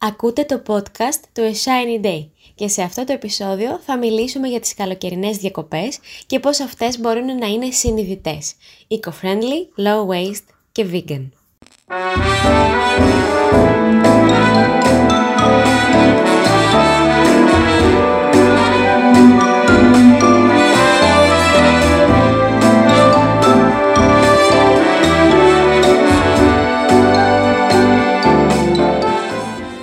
Ακούτε το podcast του A Shiny Day και σε αυτό το επεισόδιο θα μιλήσουμε για τις καλοκαιρινές διακοπές και πώς αυτές μπορούν να είναι συνειδητές, eco-friendly, low waste και vegan.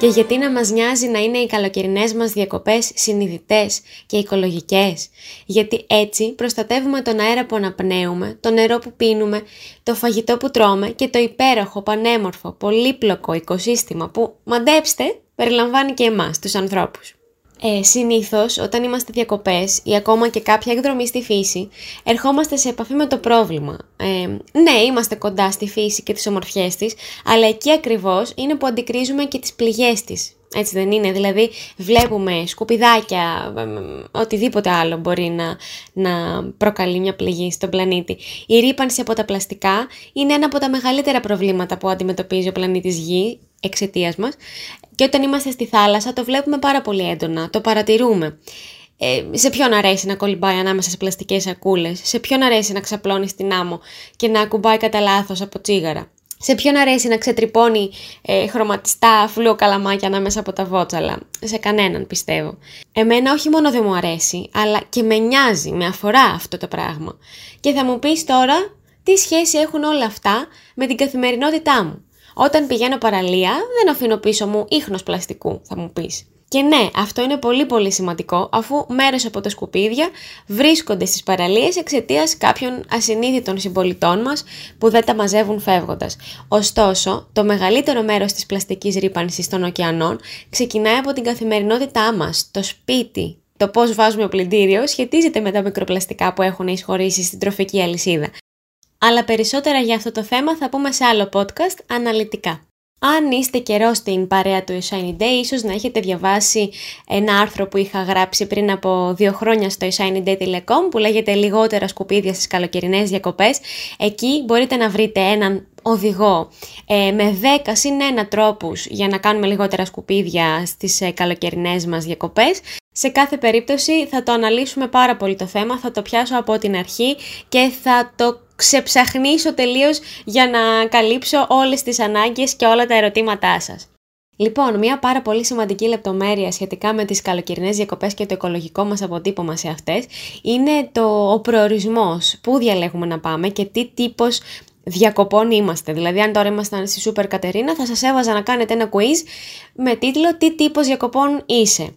Και γιατί να μας νοιάζει να είναι οι καλοκαιρινές μας διακοπές συνειδητές και οικολογικές; Γιατί έτσι προστατεύουμε τον αέρα που αναπνέουμε, το νερό που πίνουμε, το φαγητό που τρώμε και το υπέροχο, πανέμορφο, πολύπλοκο οικοσύστημα που, μαντέψτε, περιλαμβάνει και εμάς, τους ανθρώπους. Ε, συνήθως όταν είμαστε διακοπές ή ακόμα και κάποια εκδρομή στη φύση ερχόμαστε σε επαφή με το πρόβλημα. Ε, ναι, είμαστε κοντά στη φύση και τις ομορφιές της, αλλά εκεί ακριβώς είναι που αντικρίζουμε και τις πληγές της. Έτσι δεν είναι, δηλαδή βλέπουμε σκουπιδάκια, οτιδήποτε άλλο μπορεί να, να προκαλεί μια πληγή στον πλανήτη. Η ρήπανση από τα πλαστικά είναι ένα από τα μεγαλύτερα προβλήματα που αντιμετωπίζει ο πλανήτης Γη εξαιτίας μας. Και όταν είμαστε στη θάλασσα το βλέπουμε πάρα πολύ έντονα, το παρατηρούμε. Ε, σε ποιον αρέσει να κολυμπάει ανάμεσα σε πλαστικές σακούλες, σε ποιον αρέσει να ξαπλώνει στην άμμο και να ακουμπάει κατά λάθος από τσίγαρα; Σε ποιον αρέσει να ξετρυπώνει ε, χρωματιστά καλαμάκια ανάμεσα από τα βότσαλα; Σε κανέναν πιστεύω. Εμένα όχι μόνο δεν μου αρέσει, αλλά και με νοιάζει, με αφορά αυτό το πράγμα. Και θα μου πεις τώρα τι σχέση έχουν όλα αυτά με την καθημερινότητά μου. Όταν πηγαίνω παραλία δεν αφήνω πίσω μου ίχνος πλαστικού, θα μου πεις. Και ναι, αυτό είναι πολύ πολύ σημαντικό αφού μέρος από τα σκουπίδια βρίσκονται στις παραλίες εξαιτίας κάποιων ασυνείδητων συμπολιτών μας που δεν τα μαζεύουν φεύγοντας. Ωστόσο, το μεγαλύτερο μέρος της πλαστικής ρήπανσης των ωκεανών ξεκινάει από την καθημερινότητά μας, το σπίτι, το πώς βάζουμε πλυντήριο σχετίζεται με τα μικροπλαστικά που έχουν εισχωρήσει στην τροφική αλυσίδα. Αλλά περισσότερα για αυτό το θέμα θα πούμε σε άλλο podcast αναλυτικά. Αν είστε καιρό στην παρέα του Shiny Day, ίσως να έχετε διαβάσει ένα άρθρο που είχα γράψει πριν από δύο χρόνια στο shinyday.com που λέγεται «Λιγότερα σκουπίδια στις καλοκαιρινές διακοπές». Εκεί μπορείτε να βρείτε έναν οδηγό ε, με 10 συν 1 τρόπους για να κάνουμε λιγότερα σκουπίδια στις ε, καλοκαιρινές μας διακοπές. Σε κάθε περίπτωση θα το αναλύσουμε πάρα πολύ το θέμα, θα το πιάσω από την αρχή και θα το ξεψαχνίσω τελείως για να καλύψω όλες τις ανάγκες και όλα τα ερωτήματά σας. Λοιπόν, μια πάρα πολύ σημαντική λεπτομέρεια σχετικά με τις καλοκαιρινές διακοπές και το οικολογικό μας αποτύπωμα σε αυτές είναι το, ο προορισμός, πού διαλέγουμε να πάμε και τι τύπος διακοπών είμαστε. Δηλαδή, αν τώρα ήμασταν στη Σούπερ Κατερίνα, θα σας έβαζα να κάνετε ένα quiz με τίτλο «Τι τύπος διακοπών είσαι».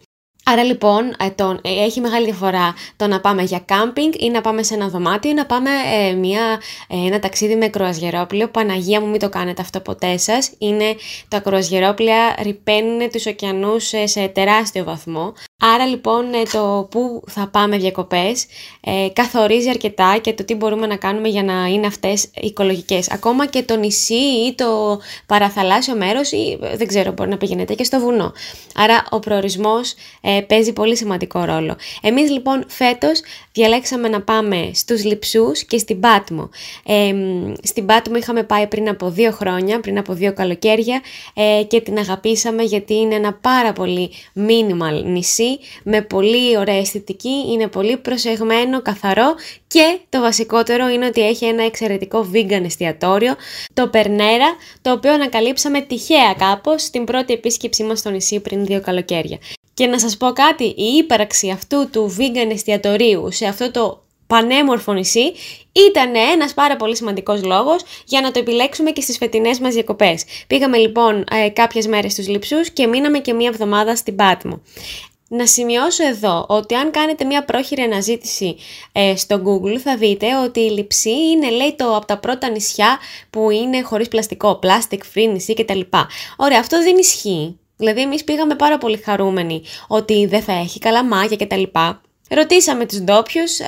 Άρα λοιπόν ε, τον, ε, έχει μεγάλη διαφορά το να πάμε για κάμπινγκ ή να πάμε σε ένα δωμάτιο ή να πάμε ε, μια, ένα ταξίδι με κρουαζιερόπλαιο. Παναγία μου μην το κάνετε αυτό ποτέ σας. Είναι, τα κρουαζιερόπλαια ρηπαίνουν τους ωκεανούς σε τεράστιο βαθμό. Άρα λοιπόν το που θα πάμε διακοπές ε, καθορίζει αρκετά και το τι μπορούμε να κάνουμε για να είναι αυτές οικολογικές. Ακόμα και το νησί ή το παραθαλάσσιο μέρος ή δεν ξέρω μπορεί να πηγαίνετε και στο βουνό. Άρα ο προορισμός ε, παίζει πολύ σημαντικό ρόλο. Εμείς λοιπόν φέτος διαλέξαμε να πάμε στους Λιψούς και στην Πάτμο. Ε, στην Πάτμο είχαμε πάει πριν από δύο χρόνια, πριν από δύο καλοκαίρια ε, και την αγαπήσαμε γιατί είναι ένα πάρα πολύ minimal νησί με πολύ ωραία αισθητική, είναι πολύ προσεγμένο, καθαρό και το βασικότερο είναι ότι έχει ένα εξαιρετικό vegan εστιατόριο, το Περνέρα, το οποίο ανακαλύψαμε τυχαία κάπως στην πρώτη επίσκεψή μας στο νησί πριν δύο καλοκαίρια. Και να σας πω κάτι, η ύπαρξη αυτού του vegan εστιατορίου σε αυτό το πανέμορφο νησί ήταν ένας πάρα πολύ σημαντικός λόγος για να το επιλέξουμε και στις φετινές μας διακοπές. Πήγαμε λοιπόν ε, κάποιες μέρες στους Λιψούς και μείναμε και μία εβδομάδα στην Πάτμο. Να σημειώσω εδώ ότι αν κάνετε μια πρόχειρη αναζήτηση ε, στο Google θα δείτε ότι η Λιψή είναι λέει το από τα πρώτα νησιά που είναι χωρίς πλαστικό, plastic free νησί κτλ. Ωραία, αυτό δεν ισχύει. Δηλαδή εμείς πήγαμε πάρα πολύ χαρούμενοι ότι δεν θα έχει καλαμάκια κτλ. Ρωτήσαμε τους ντόπιους, ε,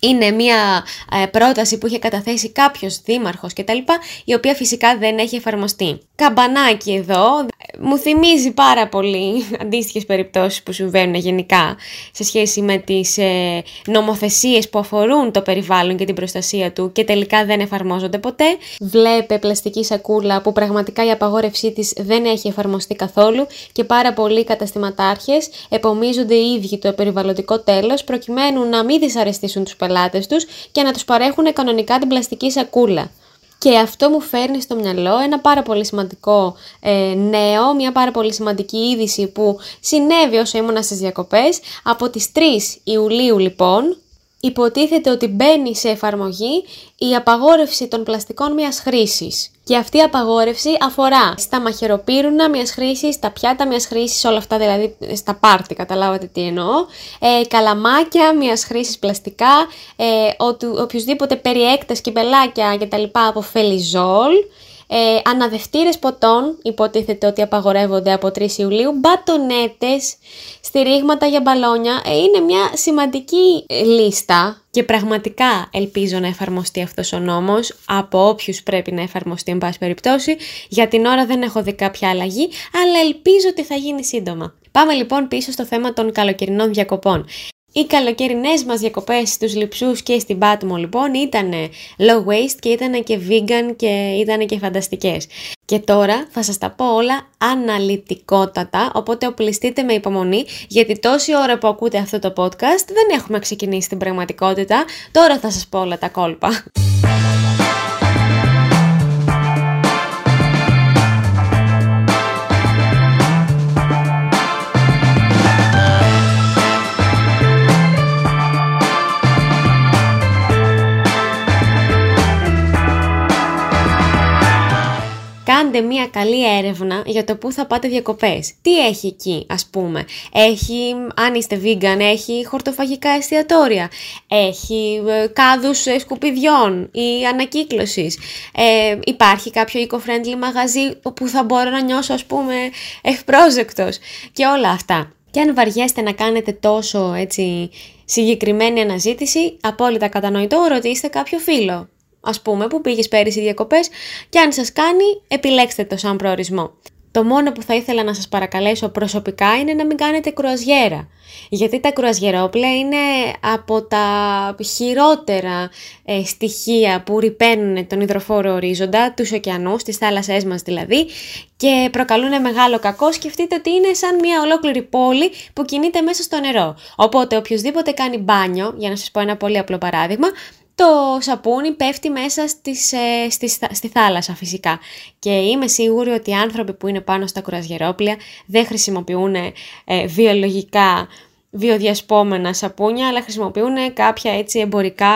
είναι μια ε, πρόταση που είχε καταθέσει κάποιος δήμαρχος κτλ, η οποία φυσικά δεν έχει εφαρμοστεί. Καμπανάκι εδώ, μου θυμίζει πάρα πολύ αντίστοιχες περιπτώσεις που συμβαίνουν γενικά σε σχέση με τις ε, νομοθεσίες που αφορούν το περιβάλλον και την προστασία του και τελικά δεν εφαρμόζονται ποτέ. Βλέπε πλαστική σακούλα που πραγματικά η απαγόρευσή της δεν έχει εφαρμοστεί καθόλου και πάρα πολλοί καταστηματάρχες επομίζονται οι ίδιοι το περιβαλλοντικό τέλος προκειμένου να μην δυσαρεστήσουν τους πελάτες τους και να τους παρέχουν κανονικά την πλαστική σακούλα. Και αυτό μου φέρνει στο μυαλό ένα πάρα πολύ σημαντικό ε, νέο, μια πάρα πολύ σημαντική είδηση που συνέβη όσο ήμουνα στις διακοπές. Από τις 3 Ιουλίου λοιπόν, υποτίθεται ότι μπαίνει σε εφαρμογή η απαγόρευση των πλαστικών μιας χρήσης. Και αυτή η απαγόρευση αφορά στα μαχαιροπύρουνα μιας χρήσης, τα πιάτα μιας χρήσης, όλα αυτά δηλαδή στα πάρτι, καταλάβατε τι εννοώ, ε, καλαμάκια μιας χρήσης πλαστικά, ε, οποιουσδήποτε περιέκτες, κυπελάκια κτλ. από φελιζόλ, ε, αναδευτήρες ποτών, υποτίθεται ότι απαγορεύονται από 3 Ιουλίου, μπατονέτες, στηρίγματα για μπαλόνια. Ε, είναι μια σημαντική ε, λίστα και πραγματικά ελπίζω να εφαρμοστεί αυτός ο νόμος από όποιους πρέπει να εφαρμοστεί εν πάση περιπτώσει. Για την ώρα δεν έχω δει κάποια αλλαγή, αλλά ελπίζω ότι θα γίνει σύντομα. Πάμε λοιπόν πίσω στο θέμα των καλοκαιρινών διακοπών. Οι καλοκαιρινές μας διακοπές στους λειψού και στην Πάτμο λοιπόν ήταν low waste και ήταν και vegan και ήταν και φανταστικές. Και τώρα θα σας τα πω όλα αναλυτικότατα, οπότε οπλιστείτε με υπομονή, γιατί τόση ώρα που ακούτε αυτό το podcast δεν έχουμε ξεκινήσει την πραγματικότητα, τώρα θα σας πω όλα τα κόλπα. Κάντε μια καλή έρευνα για το πού θα πάτε διακοπές. Τι έχει εκεί ας πούμε; Έχει, αν είστε vegan, έχει χορτοφαγικά εστιατόρια. Έχει ε, κάδους ε, σκουπιδιών ή ανακύκλωσης. Ε, υπάρχει κάποιο eco-friendly μαγαζί όπου θα μπορώ να νιώσω ας πούμε ευπρόζεκτος και όλα αυτά. Και αν βαριέστε να κάνετε τόσο έτσι συγκεκριμένη αναζήτηση, απόλυτα κατανοητό, ρωτήστε κάποιο φίλο ας πούμε, που πήγες πέρυσι διακοπές και αν σας κάνει, επιλέξτε το σαν προορισμό. Το μόνο που θα ήθελα να σας παρακαλέσω προσωπικά είναι να μην κάνετε κρουαζιέρα. Γιατί τα κρουαζιερόπλαια είναι από τα χειρότερα ε, στοιχεία που ρηπαίνουν τον υδροφόρο ορίζοντα, τους ωκεανούς, τις θάλασσές μας δηλαδή και προκαλούν μεγάλο κακό. Σκεφτείτε ότι είναι σαν μια ολόκληρη πόλη που κινείται μέσα στο νερό. Οπότε οποιοδήποτε κάνει μπάνιο, για να σας πω ένα πολύ απλό παράδειγμα, το σαπούνι πέφτει μέσα στις, ε, στη, στη θάλασσα φυσικά. Και είμαι σίγουρη ότι οι άνθρωποι που είναι πάνω στα κουρασγερόπλια δεν χρησιμοποιούν ε, βιολογικά βιοδιασπόμενα σαπούνια, αλλά χρησιμοποιούν κάποια έτσι εμπορικά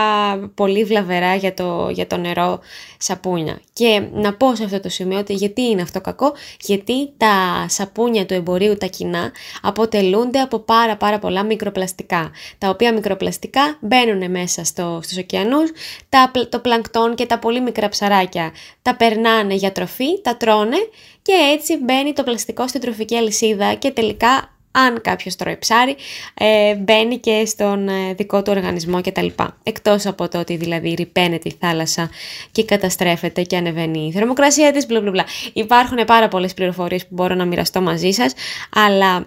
πολύ βλαβερά για το, για το νερό σαπούνια. Και να πω σε αυτό το σημείο ότι γιατί είναι αυτό κακό, γιατί τα σαπούνια του εμπορίου, τα κοινά, αποτελούνται από πάρα πάρα πολλά μικροπλαστικά, τα οποία μικροπλαστικά μπαίνουν μέσα στο, στους ωκεανούς, τα, το πλανκτόν και τα πολύ μικρά ψαράκια τα περνάνε για τροφή, τα τρώνε και έτσι μπαίνει το πλαστικό στην τροφική αλυσίδα και τελικά αν κάποιος τρώει ψάρι, ε, μπαίνει και στον ε, δικό του οργανισμό κτλ. Εκτός από το ότι δηλαδή ρηπαίνεται η θάλασσα και καταστρέφεται και ανεβαίνει η θερμοκρασία της, μπλα Υπάρχουν πάρα πολλές πληροφορίες που μπορώ να μοιραστώ μαζί σας, αλλά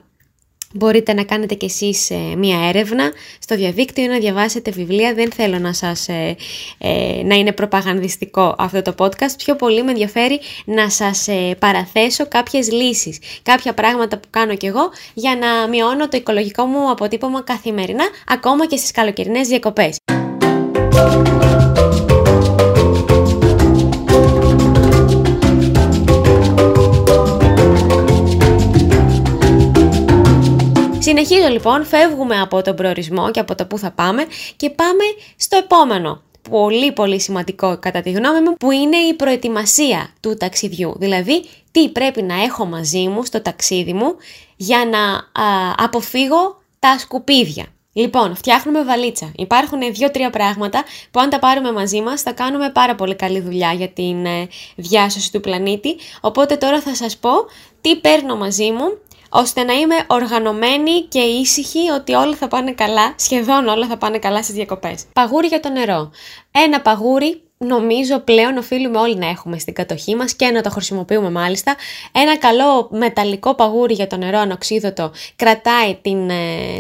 Μπορείτε να κάνετε κι εσείς ε, μία έρευνα στο διαδίκτυο, να διαβάσετε βιβλία. Δεν θέλω να σας ε, ε, να είναι προπαγανδιστικό αυτό το podcast. Πιο πολύ με ενδιαφέρει να σας παραθέσω κάποιες λύσεις, κάποια πράγματα που κάνω κι εγώ για να μειώνω το οικολογικό μου αποτύπωμα καθημερινά, ακόμα και στις καλοκαιρινές διακοπές. Συνεχίζω λοιπόν, φεύγουμε από τον προορισμό και από το που θα πάμε και πάμε στο επόμενο πολύ πολύ σημαντικό κατά τη γνώμη μου που είναι η προετοιμασία του ταξιδιού. Δηλαδή τι πρέπει να έχω μαζί μου στο ταξίδι μου για να αποφύγω τα σκουπίδια. Λοιπόν, φτιάχνουμε βαλίτσα. Υπάρχουν δύο-τρία πράγματα που αν τα πάρουμε μαζί μας θα κάνουμε πάρα πολύ καλή δουλειά για την ε, διάσωση του πλανήτη. Οπότε τώρα θα σας πω τι παίρνω μαζί μου ώστε να είμαι οργανωμένη και ήσυχη ότι όλα θα πάνε καλά, σχεδόν όλα θα πάνε καλά στις διακοπές. Παγούρι για το νερό. Ένα παγούρι νομίζω πλέον οφείλουμε όλοι να έχουμε στην κατοχή μας και να το χρησιμοποιούμε μάλιστα. Ένα καλό μεταλλικό παγούρι για το νερό ανοξίδωτο κρατάει την, ε,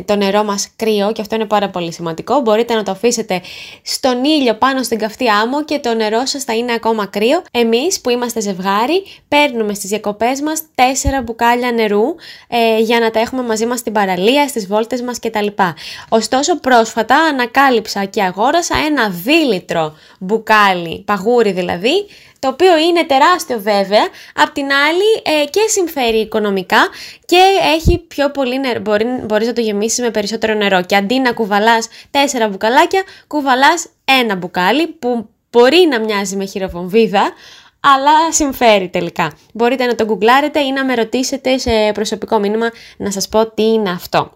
το νερό μας κρύο και αυτό είναι πάρα πολύ σημαντικό. Μπορείτε να το αφήσετε στον ήλιο πάνω στην καυτή άμμο και το νερό σας θα είναι ακόμα κρύο. Εμείς που είμαστε ζευγάρι παίρνουμε στις διακοπές μας τέσσερα μπουκάλια νερού ε, για να τα έχουμε μαζί μας στην παραλία, στις βόλτες μας κτλ. Ωστόσο πρόσφατα ανακάλυψα και αγόρασα ένα δίλητρο μπουκάλι παγούρι δηλαδή, το οποίο είναι τεράστιο βέβαια, απ' την άλλη ε, και συμφέρει οικονομικά και έχει πιο πολύ νερό, μπορεί, μπορείς να το γεμίσεις με περισσότερο νερό και αντί να κουβαλάς τέσσερα μπουκαλάκια, κουβαλάς ένα μπουκάλι που μπορεί να μοιάζει με χειροβομβίδα, αλλά συμφέρει τελικά. Μπορείτε να το γκουγκλάρετε ή να με ρωτήσετε σε προσωπικό μήνυμα να σας πω τι είναι αυτό.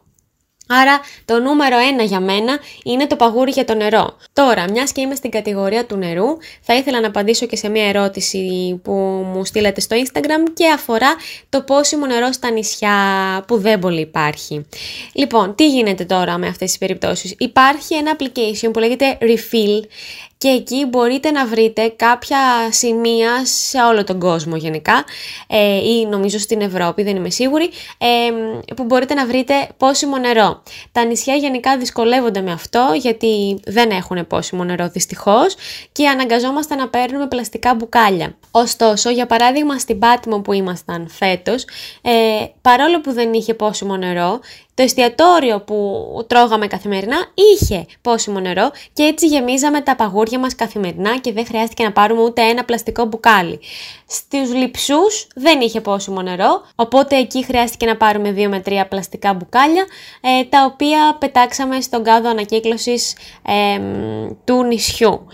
Άρα το νούμερο ένα για μένα είναι το παγούρι για το νερό. Τώρα, μιας και είμαι στην κατηγορία του νερού, θα ήθελα να απαντήσω και σε μια ερώτηση που μου στείλατε στο Instagram και αφορά το πόσιμο νερό στα νησιά που δεν πολύ υπάρχει. Λοιπόν, τι γίνεται τώρα με αυτές τις περιπτώσεις; Υπάρχει ένα application που λέγεται Refill και εκεί μπορείτε να βρείτε κάποια σημεία σε όλο τον κόσμο γενικά ε, ή νομίζω στην Ευρώπη, δεν είμαι σίγουρη, ε, που μπορείτε να βρείτε πόσιμο νερό. Τα νησιά γενικά δυσκολεύονται με αυτό γιατί δεν έχουν πόσιμο νερό δυστυχώς και αναγκαζόμαστε να παίρνουμε πλαστικά μπουκάλια. Ωστόσο, για παράδειγμα στην Πάτμο που ήμασταν φέτος, ε, παρόλο που δεν είχε πόσιμο νερό, το εστιατόριο που τρώγαμε καθημερινά είχε πόσιμο νερό και έτσι γεμίζαμε τα παγούρια μας καθημερινά και δεν χρειάστηκε να πάρουμε ούτε ένα πλαστικό μπουκάλι. Στους λειψούς δεν είχε πόσιμο νερό, οπότε εκεί χρειάστηκε να πάρουμε 2 με 3 πλαστικά μπουκάλια, ε, τα οποία πετάξαμε στον κάδο ανακύκλωσης ε, του νησιού.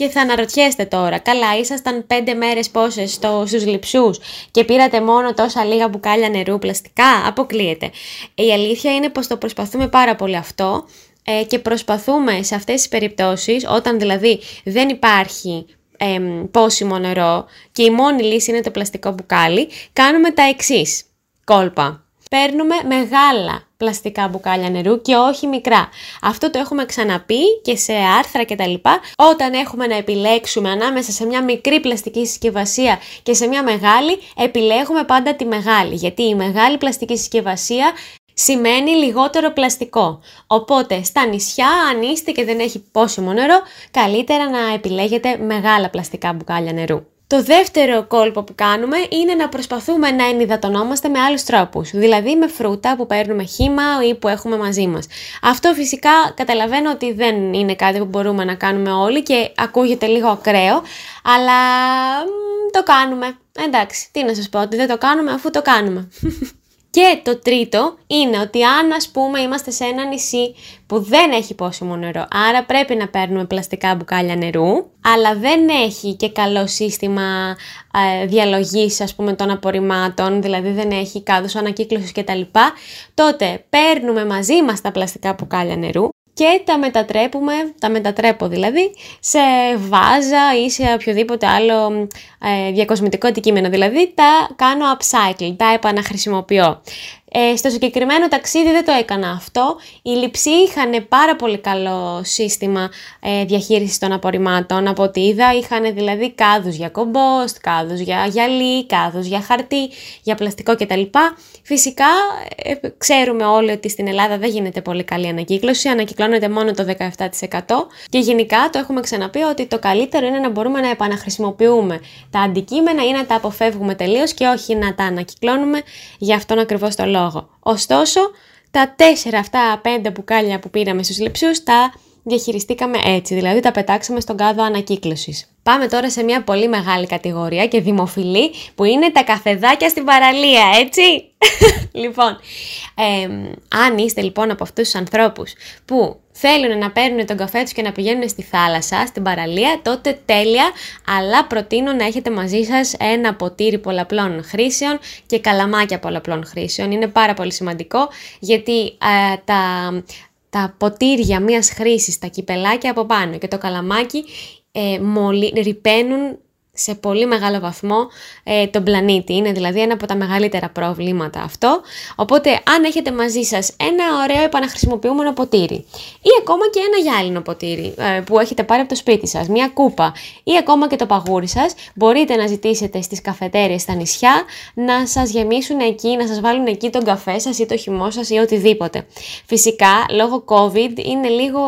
Και θα αναρωτιέστε τώρα, καλά ήσασταν πέντε μέρες πόσες στο, στους λειψούς και πήρατε μόνο τόσα λίγα μπουκάλια νερού πλαστικά, αποκλείεται. Η αλήθεια είναι πως το προσπαθούμε πάρα πολύ αυτό ε, και προσπαθούμε σε αυτές τις περιπτώσεις, όταν δηλαδή δεν υπάρχει ε, πόσιμο νερό και η μόνη λύση είναι το πλαστικό μπουκάλι, κάνουμε τα εξής κόλπα παίρνουμε μεγάλα πλαστικά μπουκάλια νερού και όχι μικρά. Αυτό το έχουμε ξαναπεί και σε άρθρα κτλ. Όταν έχουμε να επιλέξουμε ανάμεσα σε μια μικρή πλαστική συσκευασία και σε μια μεγάλη, επιλέγουμε πάντα τη μεγάλη. Γιατί η μεγάλη πλαστική συσκευασία σημαίνει λιγότερο πλαστικό. Οπότε στα νησιά, αν είστε και δεν έχει πόσιμο νερό, καλύτερα να επιλέγετε μεγάλα πλαστικά μπουκάλια νερού. Το δεύτερο κόλπο που κάνουμε είναι να προσπαθούμε να ενυδατωνόμαστε με άλλους τρόπους, δηλαδή με φρούτα που παίρνουμε χύμα ή που έχουμε μαζί μας. Αυτό φυσικά καταλαβαίνω ότι δεν είναι κάτι που μπορούμε να κάνουμε όλοι και ακούγεται λίγο ακραίο, αλλά το κάνουμε. Εντάξει, τι να σας πω, ότι δεν το κάνουμε αφού το κάνουμε. Και το τρίτο είναι ότι αν ας πούμε είμαστε σε ένα νησί που δεν έχει πόσιμο νερό, άρα πρέπει να παίρνουμε πλαστικά μπουκάλια νερού, αλλά δεν έχει και καλό σύστημα ε, διαλογής ας πούμε των απορριμμάτων, δηλαδή δεν έχει κάδους ανακύκλωσης κτλ, τότε παίρνουμε μαζί μας τα πλαστικά μπουκάλια νερού και τα μετατρέπουμε, τα μετατρέπω δηλαδή, σε βάζα ή σε οποιοδήποτε άλλο ε, διακοσμητικό αντικείμενο. Δηλαδή τα κάνω upcycle, τα επαναχρησιμοποιώ. Ε, στο συγκεκριμένο ταξίδι δεν το έκανα αυτό. Οι λειψοί είχαν πάρα πολύ καλό σύστημα ε, διαχείρισης των απορριμμάτων. Από ό,τι είδα είχαν δηλαδή κάδους για κομπόστ, κάδους για γυαλί, κάδους για χαρτί, για πλαστικό κτλ. Φυσικά ε, ξέρουμε όλοι ότι στην Ελλάδα δεν γίνεται πολύ καλή ανακύκλωση, ανακυκλώνεται μόνο το 17% και γενικά το έχουμε ξαναπεί ότι το καλύτερο είναι να μπορούμε να επαναχρησιμοποιούμε τα αντικείμενα ή να τα αποφεύγουμε τελείως και όχι να τα ανακυκλώνουμε για αυτόν ακριβώς το λόγο. Ωστόσο, τα τέσσερα αυτά πέντε μπουκάλια που πήραμε στους λειψούς τα διαχειριστήκαμε έτσι, δηλαδή τα πετάξαμε στον κάδο ανακύκλωσης. Πάμε τώρα σε μια πολύ μεγάλη κατηγορία και δημοφιλή που είναι τα καφεδάκια στην παραλία, έτσι! λοιπόν, αν είστε λοιπόν από αυτούς τους ανθρώπους που θέλουν να παίρνουν τον καφέ τους και να πηγαίνουν στη θάλασσα, στην παραλία, τότε τέλεια, αλλά προτείνω να έχετε μαζί σας ένα ποτήρι πολλαπλών χρήσεων και καλαμάκια πολλαπλών χρήσεων. Είναι πάρα πολύ σημαντικό γιατί ε, τα, τα ποτήρια μιας χρήσης, τα κυπελάκια από πάνω και το καλαμάκι ε, μολυ, ρηπαίνουν σε πολύ μεγάλο βαθμό ε, τον πλανήτη. Είναι δηλαδή ένα από τα μεγαλύτερα προβλήματα αυτό. Οπότε αν έχετε μαζί σας ένα ωραίο επαναχρησιμοποιούμενο ποτήρι ή ακόμα και ένα γυάλινο ποτήρι ε, που έχετε πάρει από το σπίτι σας, μια κούπα ή ακόμα και το παγούρι σας, μπορείτε να ζητήσετε στις καφετέριες στα νησιά να σας γεμίσουν εκεί, να σας βάλουν εκεί τον καφέ σας ή το χυμό σας ή οτιδήποτε. Φυσικά, λόγω COVID είναι λίγο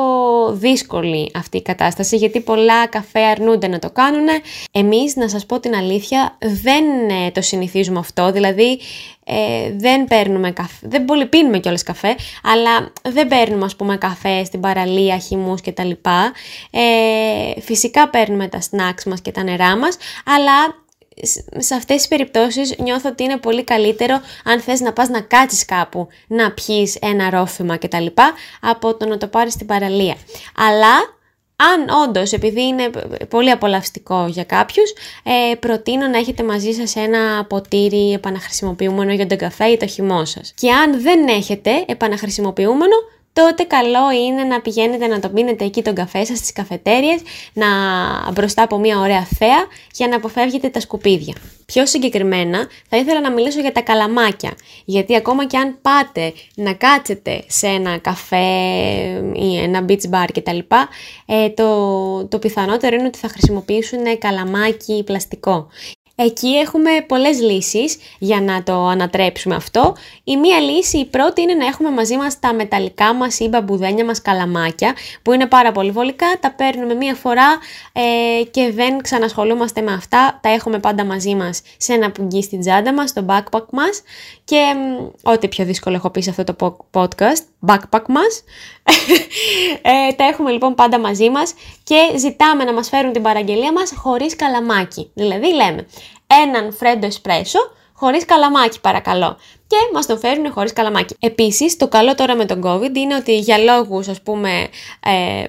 δύσκολη αυτή η κατάσταση γιατί πολλά καφέ αρνούνται να το κάνουν. Εμείς, να σας πω την αλήθεια, δεν ε, το συνηθίζουμε αυτό, δηλαδή ε, δεν παίρνουμε καφέ, δεν πολύ πίνουμε κιόλας καφέ, αλλά δεν παίρνουμε ας πούμε καφέ στην παραλία, χυμούς κτλ. Ε, φυσικά παίρνουμε τα snacks μας και τα νερά μας, αλλά σε αυτές τις περιπτώσεις νιώθω ότι είναι πολύ καλύτερο αν θες να πας να κάτσεις κάπου να πιείς ένα ρόφημα κτλ. από το να το πάρεις στην παραλία. Αλλά αν όντως, επειδή είναι πολύ απολαυστικό για κάποιους, ε, προτείνω να έχετε μαζί σας ένα ποτήρι επαναχρησιμοποιούμενο για τον καφέ ή το χυμό σας. Και αν δεν έχετε επαναχρησιμοποιούμενο, τότε καλό είναι να πηγαίνετε να το πίνετε εκεί τον καφέ σας στις καφετέριες, να μπροστά από μια ωραία θέα για να αποφεύγετε τα σκουπίδια. Πιο συγκεκριμένα θα ήθελα να μιλήσω για τα καλαμάκια, γιατί ακόμα και αν πάτε να κάτσετε σε ένα καφέ ή ένα beach bar κτλ, ε, το, το πιθανότερο είναι ότι θα χρησιμοποιήσουν καλαμάκι πλαστικό. Εκεί έχουμε πολλές λύσεις για να το ανατρέψουμε αυτό. Η μία λύση, η πρώτη, είναι να έχουμε μαζί μας τα μεταλλικά μας ή μπαμπουδένια μας καλαμάκια, που είναι πάρα πολύ βολικά, τα παίρνουμε μία φορά ε, και δεν ξανασχολούμαστε με αυτά, τα έχουμε πάντα μαζί μας σε ένα πουγγί στην τσάντα μας, στο backpack μας και ό,τι πιο δύσκολο έχω πει σε αυτό το podcast, backpack μας. ε, τα έχουμε λοιπόν πάντα μαζί μας και ζητάμε να μας φέρουν την παραγγελία μας χωρίς καλαμάκι. Δηλαδή λέμε έναν φρέντο εσπρέσο χωρίς καλαμάκι παρακαλώ και μας το φέρουν χωρίς καλαμάκι. Επίσης, το καλό τώρα με τον COVID είναι ότι για λόγους ας πούμε ε,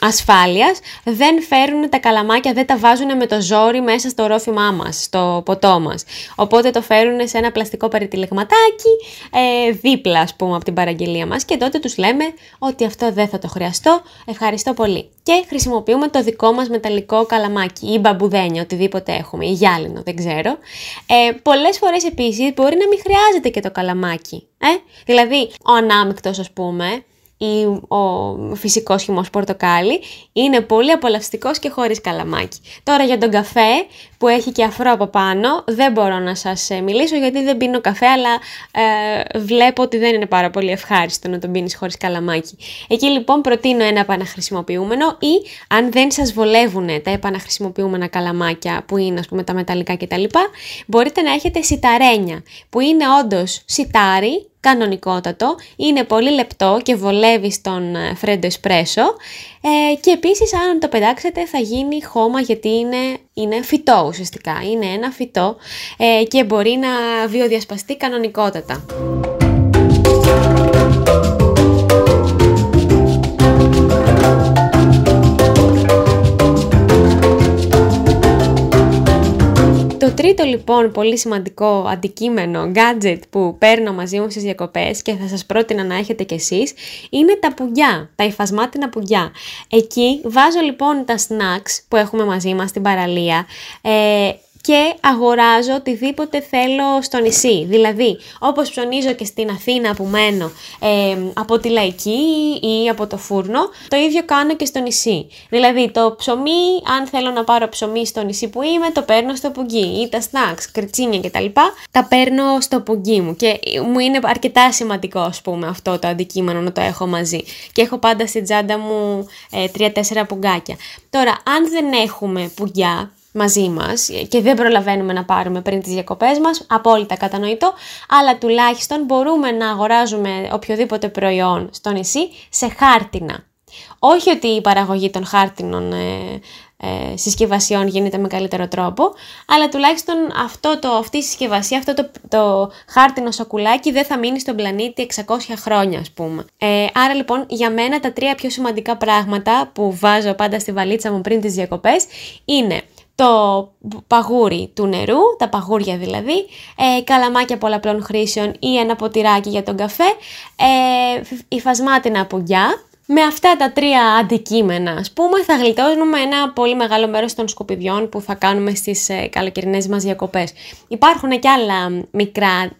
ασφάλειας δεν φέρουν τα καλαμάκια, δεν τα βάζουν με το ζόρι μέσα στο ρόφημά μας, στο ποτό μας. Οπότε το φέρουν σε ένα πλαστικό περιτυλιγματάκι ε, δίπλα ας πούμε από την παραγγελία μας και τότε τους λέμε ότι αυτό δεν θα το χρειαστώ, ευχαριστώ πολύ. Και χρησιμοποιούμε το δικό μας μεταλλικό καλαμάκι ή μπαμπουδένια, οτιδήποτε έχουμε, ή γυάλινο, δεν ξέρω. Ε, πολλές φορές επίσης μπορεί να μην χρειάζεται και το καλαμάκι. Ε; Δηλαδή, ο ανάμεικτος ας πούμε, ή ο φυσικός χυμός πορτοκάλι είναι πολύ απολαυστικός και χωρίς καλαμάκι. Τώρα για τον καφέ που έχει και αφρό από πάνω δεν μπορώ να σας ε, μιλήσω γιατί δεν πίνω καφέ αλλά ε, βλέπω ότι δεν είναι πάρα πολύ ευχάριστο να τον πίνεις χωρίς καλαμάκι. Εκεί λοιπόν προτείνω ένα επαναχρησιμοποιούμενο ή αν δεν σας βολεύουν τα επαναχρησιμοποιούμενα καλαμάκια που είναι ας πούμε τα μεταλλικά κτλ μπορείτε να έχετε σιταρένια που είναι όντως σιτάρι κανονικότατο, είναι πολύ λεπτό και βολεύει στον ε, φρέντο εσπρέσο ε, και επίσης αν το πετάξετε θα γίνει χώμα γιατί είναι, είναι φυτό ουσιαστικά, είναι ένα φυτό ε, και μπορεί να βιοδιασπαστεί κανονικότατα. Τρίτο λοιπόν πολύ σημαντικό αντικείμενο, gadget που παίρνω μαζί μου στις διακοπές και θα σας πρότεινα να έχετε κι εσείς, είναι τα πουγκιά, τα υφασμάτινα πουγκιά. Εκεί βάζω λοιπόν τα snacks που έχουμε μαζί μας στην παραλία, ε, και αγοράζω οτιδήποτε θέλω στο νησί. Δηλαδή, όπως ψωνίζω και στην Αθήνα που μένω ε, από τη Λαϊκή ή από το φούρνο, το ίδιο κάνω και στο νησί. Δηλαδή, το ψωμί, αν θέλω να πάρω ψωμί στο νησί που είμαι, το παίρνω στο πουγγί ή τα snacks, κρυτσίνια κτλ. Τα παίρνω στο πουγγί μου και μου είναι αρκετά σημαντικό, ας πούμε, αυτό το αντικείμενο να το έχω μαζί. Και έχω πάντα στην τσάντα μου ε, τρία-τέσσερα πουγγάκια. Τώρα, αν δεν έχουμε πουγγιά, μαζί μας και δεν προλαβαίνουμε να πάρουμε πριν τις διακοπές μας, απόλυτα κατανοητό, αλλά τουλάχιστον μπορούμε να αγοράζουμε οποιοδήποτε προϊόν στο νησί σε χάρτινα. Όχι ότι η παραγωγή των χάρτινων ε, ε, συσκευασιών γίνεται με καλύτερο τρόπο, αλλά τουλάχιστον αυτό το, αυτή η συσκευασία, αυτό το, το χάρτινο σοκουλάκι δεν θα μείνει στον πλανήτη 600 χρόνια ας πούμε. Ε, άρα λοιπόν για μένα τα τρία πιο σημαντικά πράγματα που βάζω πάντα στη βαλίτσα μου πριν τις διακοπές είναι το παγούρι του νερού, τα παγούρια δηλαδή, ε, καλαμάκια πολλαπλών χρήσεων ή ένα ποτηράκι για τον καφέ, ε, υφασμάτινα πουγκιά, Με αυτά τα τρία αντικείμενα, ας πούμε, θα γλιτώνουμε ένα πολύ μεγάλο μέρος των σκουπιδιών που θα κάνουμε στις ε, καλοκαιρινές μας διακοπές. Υπάρχουν και άλλα μικρά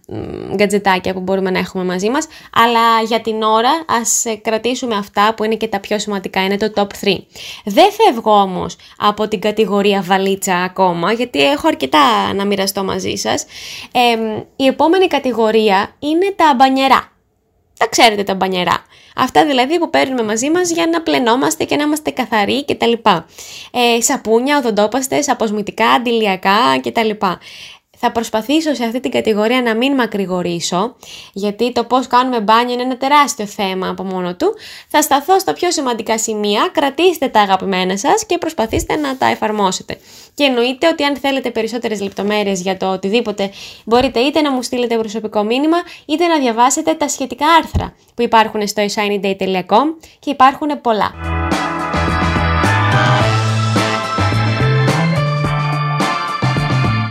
γκατζετάκια που μπορούμε να έχουμε μαζί μας, αλλά για την ώρα ας ε, κρατήσουμε αυτά που είναι και τα πιο σημαντικά, είναι το top 3. Δεν φεύγω όμως από την κατηγορία βαλίτσα ακόμα, γιατί έχω αρκετά να μοιραστώ μαζί σας. η επόμενη κατηγορία είναι τα μπανιερά. Τα ξέρετε τα μπανιερά. Αυτά δηλαδή που παίρνουμε μαζί μας για να πλενόμαστε και να είμαστε καθαροί κτλ. Ε, σαπούνια, οδοντόπαστες, αποσμητικά, αντιλιακά κτλ. Θα προσπαθήσω σε αυτή την κατηγορία να μην μακρηγορήσω, γιατί το πώς κάνουμε μπάνιο είναι ένα τεράστιο θέμα από μόνο του. Θα σταθώ στα πιο σημαντικά σημεία, κρατήστε τα αγαπημένα σας και προσπαθήστε να τα εφαρμόσετε. Και εννοείται ότι αν θέλετε περισσότερες λεπτομέρειες για το οτιδήποτε, μπορείτε είτε να μου στείλετε προσωπικό μήνυμα, είτε να διαβάσετε τα σχετικά άρθρα που υπάρχουν στο shinyday.com και υπάρχουν πολλά.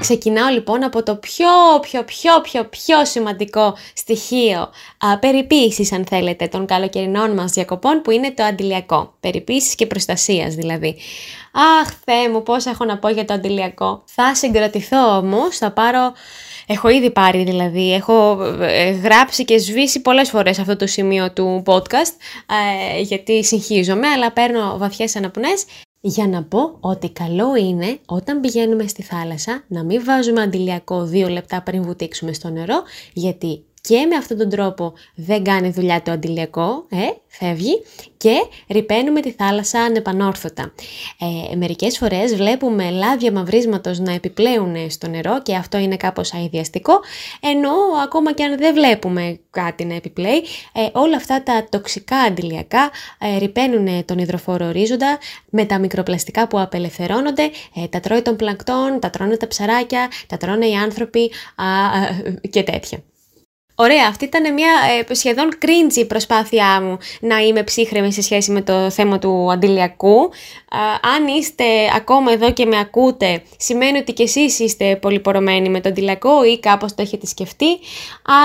Ξεκινάω λοιπόν από το πιο πιο πιο πιο πιο σημαντικό στοιχείο α, περιποίησης αν θέλετε των καλοκαιρινών μας διακοπών που είναι το αντιλιακό, περιποίησης και προστασίας δηλαδή. Αχ Θεέ μου πώς έχω να πω για το αντιλιακό. Θα συγκρατηθώ όμως, θα πάρω... Έχω ήδη πάρει δηλαδή, έχω ε, γράψει και σβήσει πολλές φορές αυτό το σημείο του podcast ε, γιατί συγχύζομαι αλλά παίρνω βαθιές αναπνές για να πω ότι καλό είναι όταν πηγαίνουμε στη θάλασσα να μην βάζουμε αντιλιακό δύο λεπτά πριν βουτήξουμε στο νερό γιατί και με αυτόν τον τρόπο δεν κάνει δουλειά το αντιλιακό, ε, φεύγει και ρηπαίνουμε τη θάλασσα ανεπανόρθωτα. Ε, μερικές φορές βλέπουμε λάδια μαυρίσματος να επιπλέουν στο νερό και αυτό είναι κάπως αειδιαστικό, ενώ ακόμα και αν δεν βλέπουμε κάτι να επιπλέει, ε, όλα αυτά τα τοξικά αντιλιακά ε, ρηπαίνουν τον υδροφόρο ορίζοντα με τα μικροπλαστικά που απελευθερώνονται, ε, τα τρώει των πλανκτών, τα τρώνε τα ψαράκια, τα τρώνε οι άνθρωποι α, και τέτοια. Ωραία, αυτή ήταν μια ε, σχεδόν cringy προσπάθειά μου να είμαι ψύχρεμη σε σχέση με το θέμα του αντιλιακού. αν είστε ακόμα εδώ και με ακούτε, σημαίνει ότι και εσείς είστε πολυπορωμένοι με το αντιλιακό ή κάπως το έχετε σκεφτεί.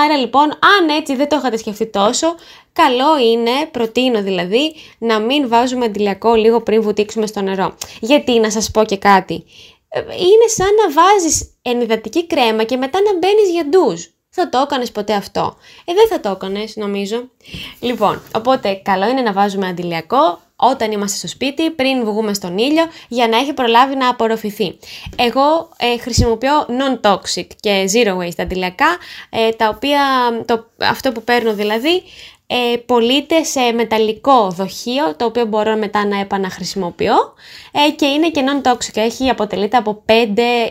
Άρα λοιπόν, αν έτσι δεν το είχατε σκεφτεί τόσο, καλό είναι, προτείνω δηλαδή, να μην βάζουμε αντιλιακό λίγο πριν βουτήξουμε στο νερό. Γιατί να σας πω και κάτι. Ε, είναι σαν να βάζεις ενυδατική κρέμα και μετά να μπαίνεις για ντουζ. Θα το έκανες ποτέ αυτό; Ε, δεν θα το έκανες, νομίζω. Λοιπόν, οπότε καλό είναι να βάζουμε αντιλιακό όταν είμαστε στο σπίτι, πριν βγούμε στον ήλιο, για να έχει προλάβει να απορροφηθεί. Εγώ ε, χρησιμοποιώ non-toxic και zero waste αντιλιακά, ε, τα οποία, το, αυτό που παίρνω δηλαδή, ε, πωλείται σε μεταλλικό δοχείο το οποίο μπορώ μετά να επαναχρησιμοποιώ ε, και είναι και non-toxic, έχει αποτελείται από 5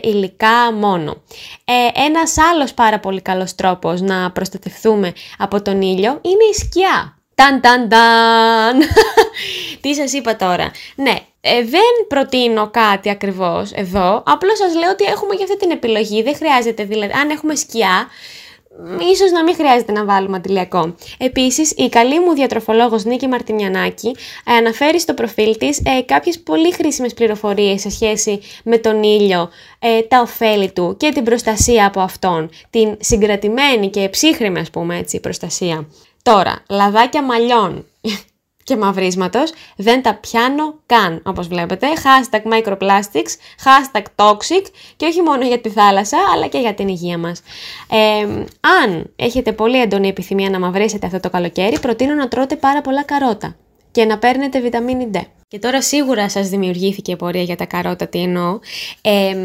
υλικά μόνο. Ε, ένας άλλος πάρα πολύ καλός τρόπος να προστατευτούμε από τον ήλιο είναι η σκιά. Ταν ταν ταν! Τι σας είπα τώρα. Ναι, ε, δεν προτείνω κάτι ακριβώς εδώ, απλώς σας λέω ότι έχουμε και αυτή την επιλογή, δεν χρειάζεται δηλαδή, αν έχουμε σκιά, ίσως να μην χρειάζεται να βάλουμε αντιλιακό. Επίσης, η καλή μου διατροφολόγος Νίκη Μαρτινιανάκη ε, αναφέρει στο προφίλ της ε, κάποιες πολύ χρήσιμες πληροφορίες σε σχέση με τον ήλιο, ε, τα ωφέλη του και την προστασία από αυτόν, την συγκρατημένη και ψύχρημη ας πούμε έτσι προστασία. Τώρα, λαδάκια μαλλιών και μαυρίσματος, δεν τα πιάνω καν, όπως βλέπετε. Hashtag microplastics, hashtag toxic και όχι μόνο για τη θάλασσα, αλλά και για την υγεία μας. αν έχετε πολύ έντονη επιθυμία να μαυρίσετε αυτό το καλοκαίρι, προτείνω να τρώτε πάρα πολλά καρότα και να παίρνετε βιταμίνη D. Και τώρα σίγουρα σας δημιουργήθηκε πορεία για τα καρότα, τι εννοώ. Ε,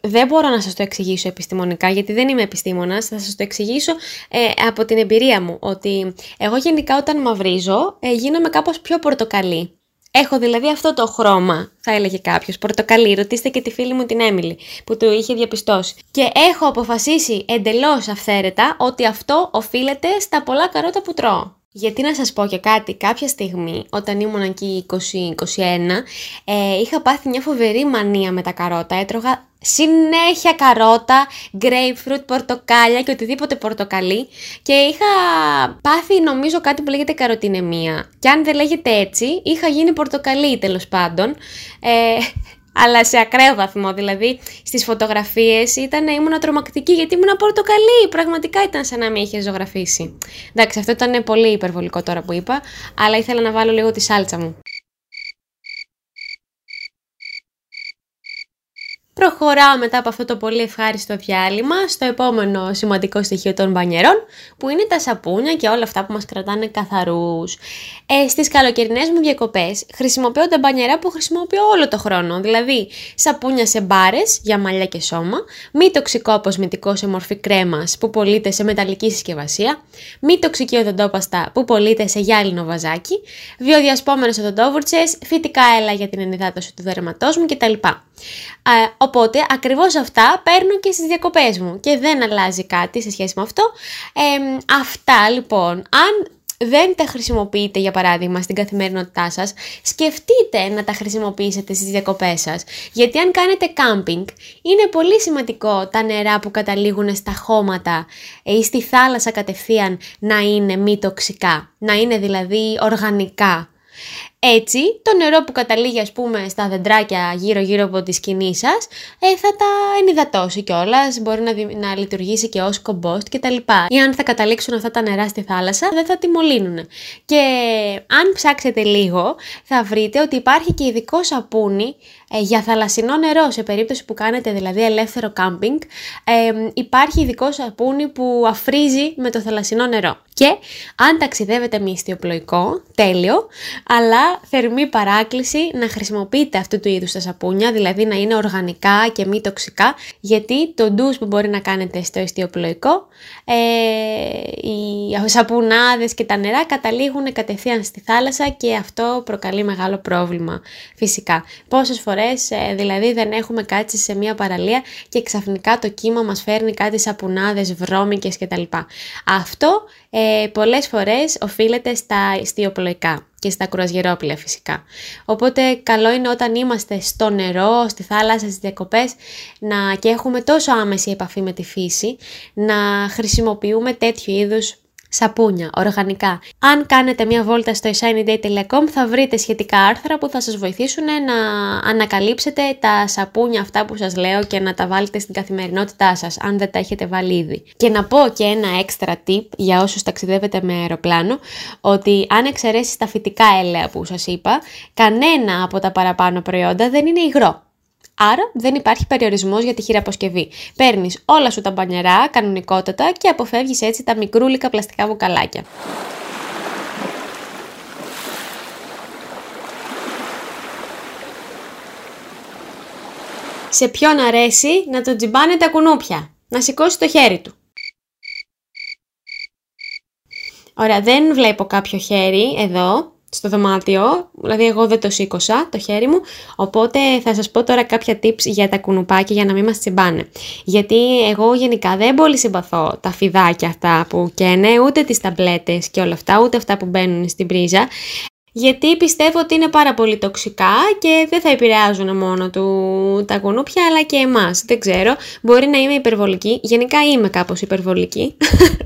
δεν μπορώ να σας το εξηγήσω επιστημονικά γιατί δεν είμαι επιστήμονας, θα σας το εξηγήσω ε, από την εμπειρία μου ότι εγώ γενικά όταν μαυρίζω ε, γίνομαι κάπως πιο πορτοκαλί. Έχω δηλαδή αυτό το χρώμα, θα έλεγε κάποιος. Πορτοκαλί, ρωτήστε και τη φίλη μου την Έμιλη που το είχε διαπιστώσει. Και έχω αποφασίσει εντελώς αυθαίρετα ότι αυτό οφείλεται στα πολλά καρότα που τρώω. Γιατί να σας πω και κάτι, κάποια στιγμή όταν ήμουν εκεί 20-21 ε, είχα πάθει μια φοβερή μανία με τα καρότα, έτρωγα συνέχεια καρότα, grapefruit, πορτοκάλια και οτιδήποτε πορτοκαλί. Και είχα πάθει νομίζω κάτι που λέγεται καροτινεμία. Και αν δεν λέγεται έτσι είχα γίνει πορτοκαλί τέλος πάντων. Ε, αλλά σε ακραίο βαθμό. Δηλαδή στις φωτογραφίες ήταν, ήμουν τρομακτική γιατί ήμουν πορτοκαλί. Πραγματικά ήταν σαν να με είχε ζωγραφίσει. Εντάξει, αυτό ήταν πολύ υπερβολικό τώρα που είπα, αλλά ήθελα να βάλω λίγο τη σάλτσα μου. Προχωράω μετά από αυτό το πολύ ευχάριστο διάλειμμα στο επόμενο σημαντικό στοιχείο των μπανιερών που είναι τα σαπούνια και όλα αυτά που μας κρατάνε καθαρούς. Ε, στις καλοκαιρινές μου διακοπές χρησιμοποιώ τα μπανιερά που χρησιμοποιώ όλο το χρόνο, δηλαδή σαπούνια σε μπάρες για μαλλιά και σώμα, μη τοξικό αποσμητικό σε μορφή κρέμας που πωλείται σε μεταλλική συσκευασία, μη τοξική οδοντόπαστα που πωλείται σε γυάλινο βαζάκι, βιοδιασπόμενες οδοντόβουρτσες, φυτικά έλα για την ενυδάτωση του δερματός μου κτλ. Οπότε ακριβώς αυτά παίρνω και στις διακοπές μου και δεν αλλάζει κάτι σε σχέση με αυτό. Ε, αυτά λοιπόν, αν δεν τα χρησιμοποιείτε για παράδειγμα στην καθημερινότητά σας, σκεφτείτε να τα χρησιμοποιήσετε στις διακοπές σας. Γιατί αν κάνετε κάμπινγκ, είναι πολύ σημαντικό τα νερά που καταλήγουν στα χώματα ή στη θάλασσα κατευθείαν να είναι μη τοξικά, να είναι δηλαδή οργανικά. Έτσι, το νερό που καταλήγει ας πούμε στα δεντράκια γύρω γύρω από τη σκηνή σας ε, θα τα ενυδατώσει κιόλας, μπορεί να, να λειτουργήσει και ως κομπόστ κτλ. Ή αν θα καταλήξουν αυτά τα νερά στη θάλασσα δεν θα τη μολύνουν. Και αν ψάξετε λίγο θα βρείτε ότι υπάρχει και ειδικό σαπούνι ε, για θαλασσινό νερό σε περίπτωση που κάνετε δηλαδή ελεύθερο κάμπινγκ ε, υπάρχει ειδικό σαπούνι που αφρίζει με το θαλασσινό νερό. Και αν ταξιδεύετε με ιστιοπλοϊκό, τέλειο, αλλά θερμή παράκληση να χρησιμοποιείτε αυτού του είδους τα σαπούνια, δηλαδή να είναι οργανικά και μη τοξικά, γιατί το ντους που μπορεί να κάνετε στο ιστιοπλοϊκό, ε, οι σαπουνάδες και τα νερά καταλήγουν κατευθείαν στη θάλασσα και αυτό προκαλεί μεγάλο πρόβλημα φυσικά. Πόσες φορές ε, δηλαδή δεν έχουμε κάτσει σε μια παραλία και ξαφνικά το κύμα μας φέρνει κάτι σαπουνάδες βρώμικες κτλ. Αυτό ε, πολλές φορές οφείλεται στα ιστιοπλοϊκά και στα κουρασγερόπλαια φυσικά. Οπότε καλό είναι όταν είμαστε στο νερό, στη θάλασσα, στις διακοπές να, και έχουμε τόσο άμεση επαφή με τη φύση να χρησιμοποιούμε τέτοιου είδους σαπούνια, οργανικά. Αν κάνετε μια βόλτα στο shinyday.com θα βρείτε σχετικά άρθρα που θα σας βοηθήσουν να ανακαλύψετε τα σαπούνια αυτά που σας λέω και να τα βάλετε στην καθημερινότητά σας, αν δεν τα έχετε βάλει ήδη. Και να πω και ένα έξτρα tip για όσους ταξιδεύετε με αεροπλάνο, ότι αν εξαιρέσεις τα φυτικά έλαια που σας είπα, κανένα από τα παραπάνω προϊόντα δεν είναι υγρό. Άρα δεν υπάρχει περιορισμός για τη χειραποσκευή. Παίρνεις όλα σου τα μπανιερά κανονικότατα και αποφεύγεις έτσι τα μικρούλικα πλαστικά βουκαλάκια. Σε ποιον αρέσει να το τζιμπάνε τα κουνούπια. Να σηκώσει το χέρι του. Ωραία, δεν βλέπω κάποιο χέρι εδώ στο δωμάτιο, δηλαδή εγώ δεν το σήκωσα το χέρι μου, οπότε θα σας πω τώρα κάποια tips για τα κουνουπάκια για να μην μας τσιμπάνε. Γιατί εγώ γενικά δεν πολύ συμπαθώ τα φιδάκια αυτά που καίνε, ούτε τις ταμπλέτες και όλα αυτά, ούτε αυτά που μπαίνουν στην πρίζα γιατί πιστεύω ότι είναι πάρα πολύ τοξικά και δεν θα επηρεάζουν μόνο του τα κουνούπια αλλά και εμάς. Δεν ξέρω, μπορεί να είμαι υπερβολική, γενικά είμαι κάπως υπερβολική.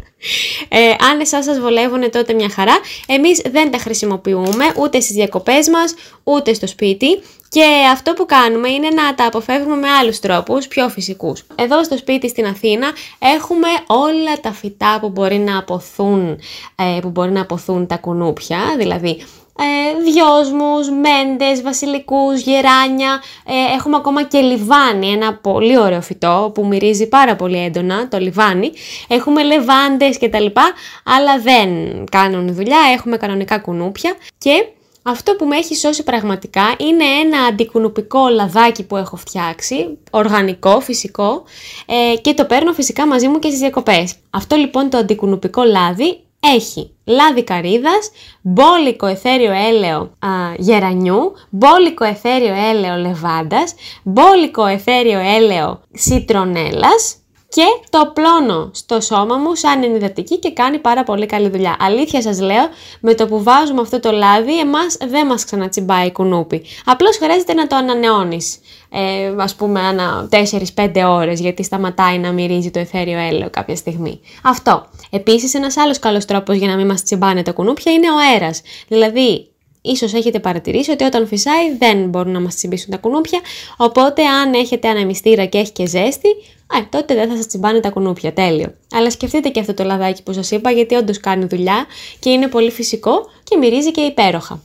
ε, αν εσάς σας βολεύουν τότε μια χαρά, εμείς δεν τα χρησιμοποιούμε ούτε στις διακοπές μας, ούτε στο σπίτι. Και αυτό που κάνουμε είναι να τα αποφεύγουμε με άλλους τρόπους, πιο φυσικούς. Εδώ στο σπίτι στην Αθήνα έχουμε όλα τα φυτά που μπορεί να αποθούν, ε, που μπορεί να αποθούν τα κουνούπια, δηλαδή ε, δυόσμους, μέντες, βασιλικούς, γεράνια, ε, έχουμε ακόμα και λιβάνι, ένα πολύ ωραίο φυτό που μυρίζει πάρα πολύ έντονα, το λιβάνι. Έχουμε λεβάντες και τα λοιπά, αλλά δεν κάνουν δουλειά, έχουμε κανονικά κουνούπια και αυτό που με έχει σώσει πραγματικά είναι ένα αντικουνουπικό λαδάκι που έχω φτιάξει, οργανικό, φυσικό ε, και το παίρνω φυσικά μαζί μου και στις διακοπές. Αυτό λοιπόν το αντικουνουπικό λάδι έχει λάδι καρύδας, μπόλικο εθέριο έλαιο α, γερανιού, μπόλικο εθέριο έλαιο λεβάντας, μπόλικο εθέριο έλαιο σιτρονέλας και το πλώνω στο σώμα μου σαν ενυδατική και κάνει πάρα πολύ καλή δουλειά. Αλήθεια σας λέω, με το που βάζουμε αυτό το λάδι, εμάς δεν μας ξανατσιμπάει η κουνούπι. Απλώς χρειάζεται να το ανανεώνεις, ε, ας πούμε, ανά 4-5 ώρες, γιατί σταματάει να μυρίζει το εθέριο έλαιο κάποια στιγμή. Αυτό. Επίσης, ένας άλλος καλός τρόπος για να μην μας τσιμπάνε τα κουνούπια είναι ο αέρας. Δηλαδή, ίσως έχετε παρατηρήσει ότι όταν φυσάει δεν μπορούν να μας τσιμπήσουν τα κουνούπια, οπότε αν έχετε ανεμιστήρα και έχει και ζέστη, ε, τότε δεν θα σας τσιμπάνε τα κουνούπια, τέλειο. Αλλά σκεφτείτε και αυτό το λαδάκι που σας είπα, γιατί όντως κάνει δουλειά και είναι πολύ φυσικό και μυρίζει και υπέροχα.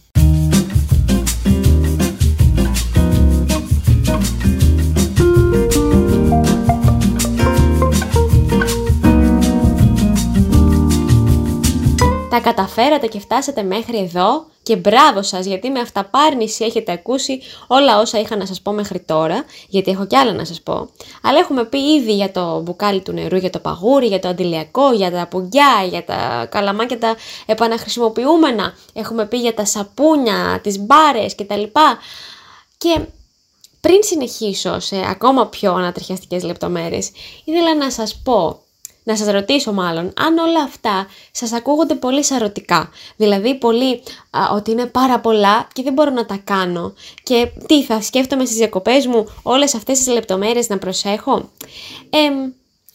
Τα καταφέρατε και φτάσατε μέχρι εδώ και μπράβο σας γιατί με αυταπάρνηση έχετε ακούσει όλα όσα είχα να σας πω μέχρι τώρα, γιατί έχω κι άλλα να σας πω. Αλλά έχουμε πει ήδη για το μπουκάλι του νερού, για το παγούρι, για το αντιλιακό, για τα πουγκιά, για τα καλαμάκια τα επαναχρησιμοποιούμενα. Έχουμε πει για τα σαπούνια, τις μπάρες κτλ. Και πριν συνεχίσω σε ακόμα πιο ανατριχιαστικές λεπτομέρειες, ήθελα να σας πω να σας ρωτήσω μάλλον αν όλα αυτά σας ακούγονται πολύ σαρωτικά. Δηλαδή πολύ ότι είναι πάρα πολλά και δεν μπορώ να τα κάνω. Και τι θα σκέφτομαι στις διακοπές μου όλες αυτές τις λεπτομέρειες να προσέχω. Ε,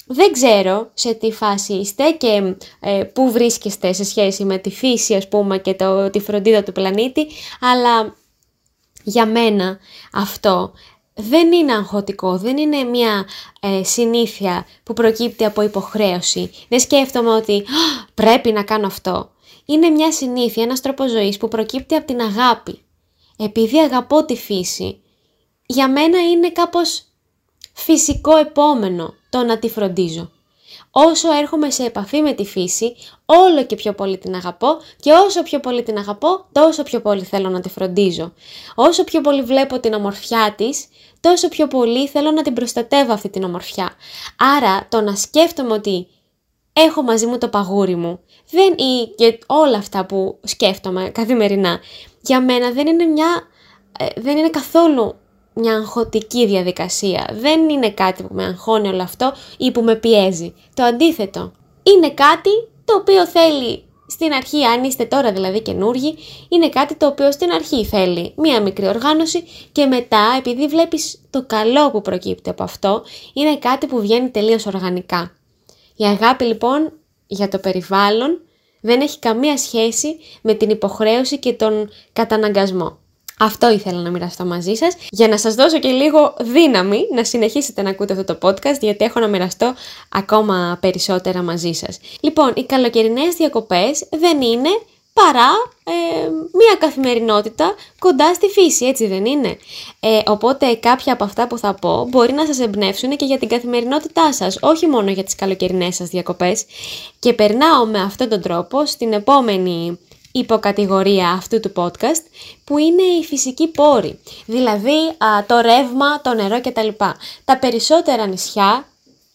δεν ξέρω σε τι φάση είστε και ε, πού βρίσκεστε σε σχέση με τη φύση ας πούμε και το, τη φροντίδα του πλανήτη, αλλά για μένα αυτό δεν είναι αγχωτικό, δεν είναι μια ε, συνήθεια που προκύπτει από υποχρέωση. Δεν σκέφτομαι ότι πρέπει να κάνω αυτό. Είναι μια συνήθεια, ένας τρόπος ζωής που προκύπτει από την αγάπη. Επειδή αγαπώ τη φύση, για μένα είναι κάπως φυσικό επόμενο το να τη φροντίζω. Όσο έρχομαι σε επαφή με τη φύση, όλο και πιο πολύ την αγαπώ και όσο πιο πολύ την αγαπώ, τόσο πιο πολύ θέλω να τη φροντίζω. Όσο πιο πολύ βλέπω την ομορφιά της, τόσο πιο πολύ θέλω να την προστατεύω αυτή την ομορφιά. Άρα το να σκέφτομαι ότι έχω μαζί μου το παγούρι μου δεν, ή και όλα αυτά που σκέφτομαι καθημερινά, για μένα δεν είναι, μια, ε, δεν είναι καθόλου μια αγχωτική διαδικασία. Δεν είναι κάτι που με αγχώνει όλο αυτό ή που με πιέζει. Το αντίθετο. Είναι κάτι το οποίο θέλει στην αρχή, αν είστε τώρα δηλαδή καινούργοι, είναι κάτι το οποίο στην αρχή θέλει μία μικρή οργάνωση και μετά, επειδή βλέπεις το καλό που προκύπτει από αυτό, είναι κάτι που βγαίνει τελείως οργανικά. Η αγάπη λοιπόν για το περιβάλλον δεν έχει καμία σχέση με την υποχρέωση και τον καταναγκασμό. Αυτό ήθελα να μοιραστώ μαζί σας για να σας δώσω και λίγο δύναμη να συνεχίσετε να ακούτε αυτό το podcast γιατί έχω να μοιραστώ ακόμα περισσότερα μαζί σας. Λοιπόν, οι καλοκαιρινές διακοπές δεν είναι παρά ε, μία καθημερινότητα κοντά στη φύση, έτσι δεν είναι; Ε, οπότε κάποια από αυτά που θα πω μπορεί να σας εμπνεύσουν και για την καθημερινότητά σας, όχι μόνο για τις καλοκαιρινές σας διακοπές. Και περνάω με αυτόν τον τρόπο στην επόμενη υποκατηγορία αυτού του podcast που είναι οι φυσικοί πόροι, δηλαδή το ρεύμα, το νερό κτλ. Τα περισσότερα νησιά,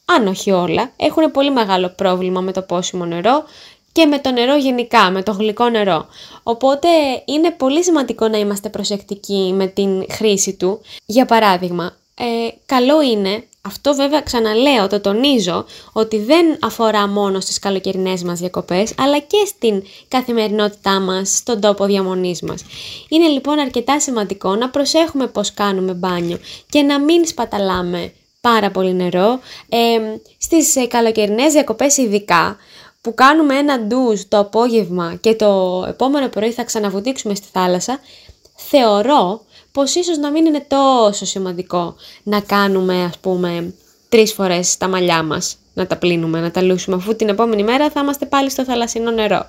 αν όχι όλα, έχουν πολύ μεγάλο πρόβλημα με το πόσιμο νερό και με το νερό γενικά, με το γλυκό νερό. Οπότε είναι πολύ σημαντικό να είμαστε προσεκτικοί με την χρήση του. Για παράδειγμα, ε, καλό είναι αυτό βέβαια ξαναλέω, το τονίζω, ότι δεν αφορά μόνο στις καλοκαιρινές μας διακοπές, αλλά και στην καθημερινότητά μας, στον τόπο διαμονής μας. Είναι λοιπόν αρκετά σημαντικό να προσέχουμε πώς κάνουμε μπάνιο και να μην σπαταλάμε πάρα πολύ νερό. Ε, στις ε, καλοκαιρινές διακοπές ειδικά, που κάνουμε ένα ντουζ το απόγευμα και το επόμενο πρωί θα ξαναβουτήξουμε στη θάλασσα, θεωρώ πως ίσως να μην είναι τόσο σημαντικό να κάνουμε ας πούμε τρεις φορές τα μαλλιά μας, να τα πλύνουμε, να τα λούσουμε, αφού την επόμενη μέρα θα είμαστε πάλι στο θαλασσινό νερό.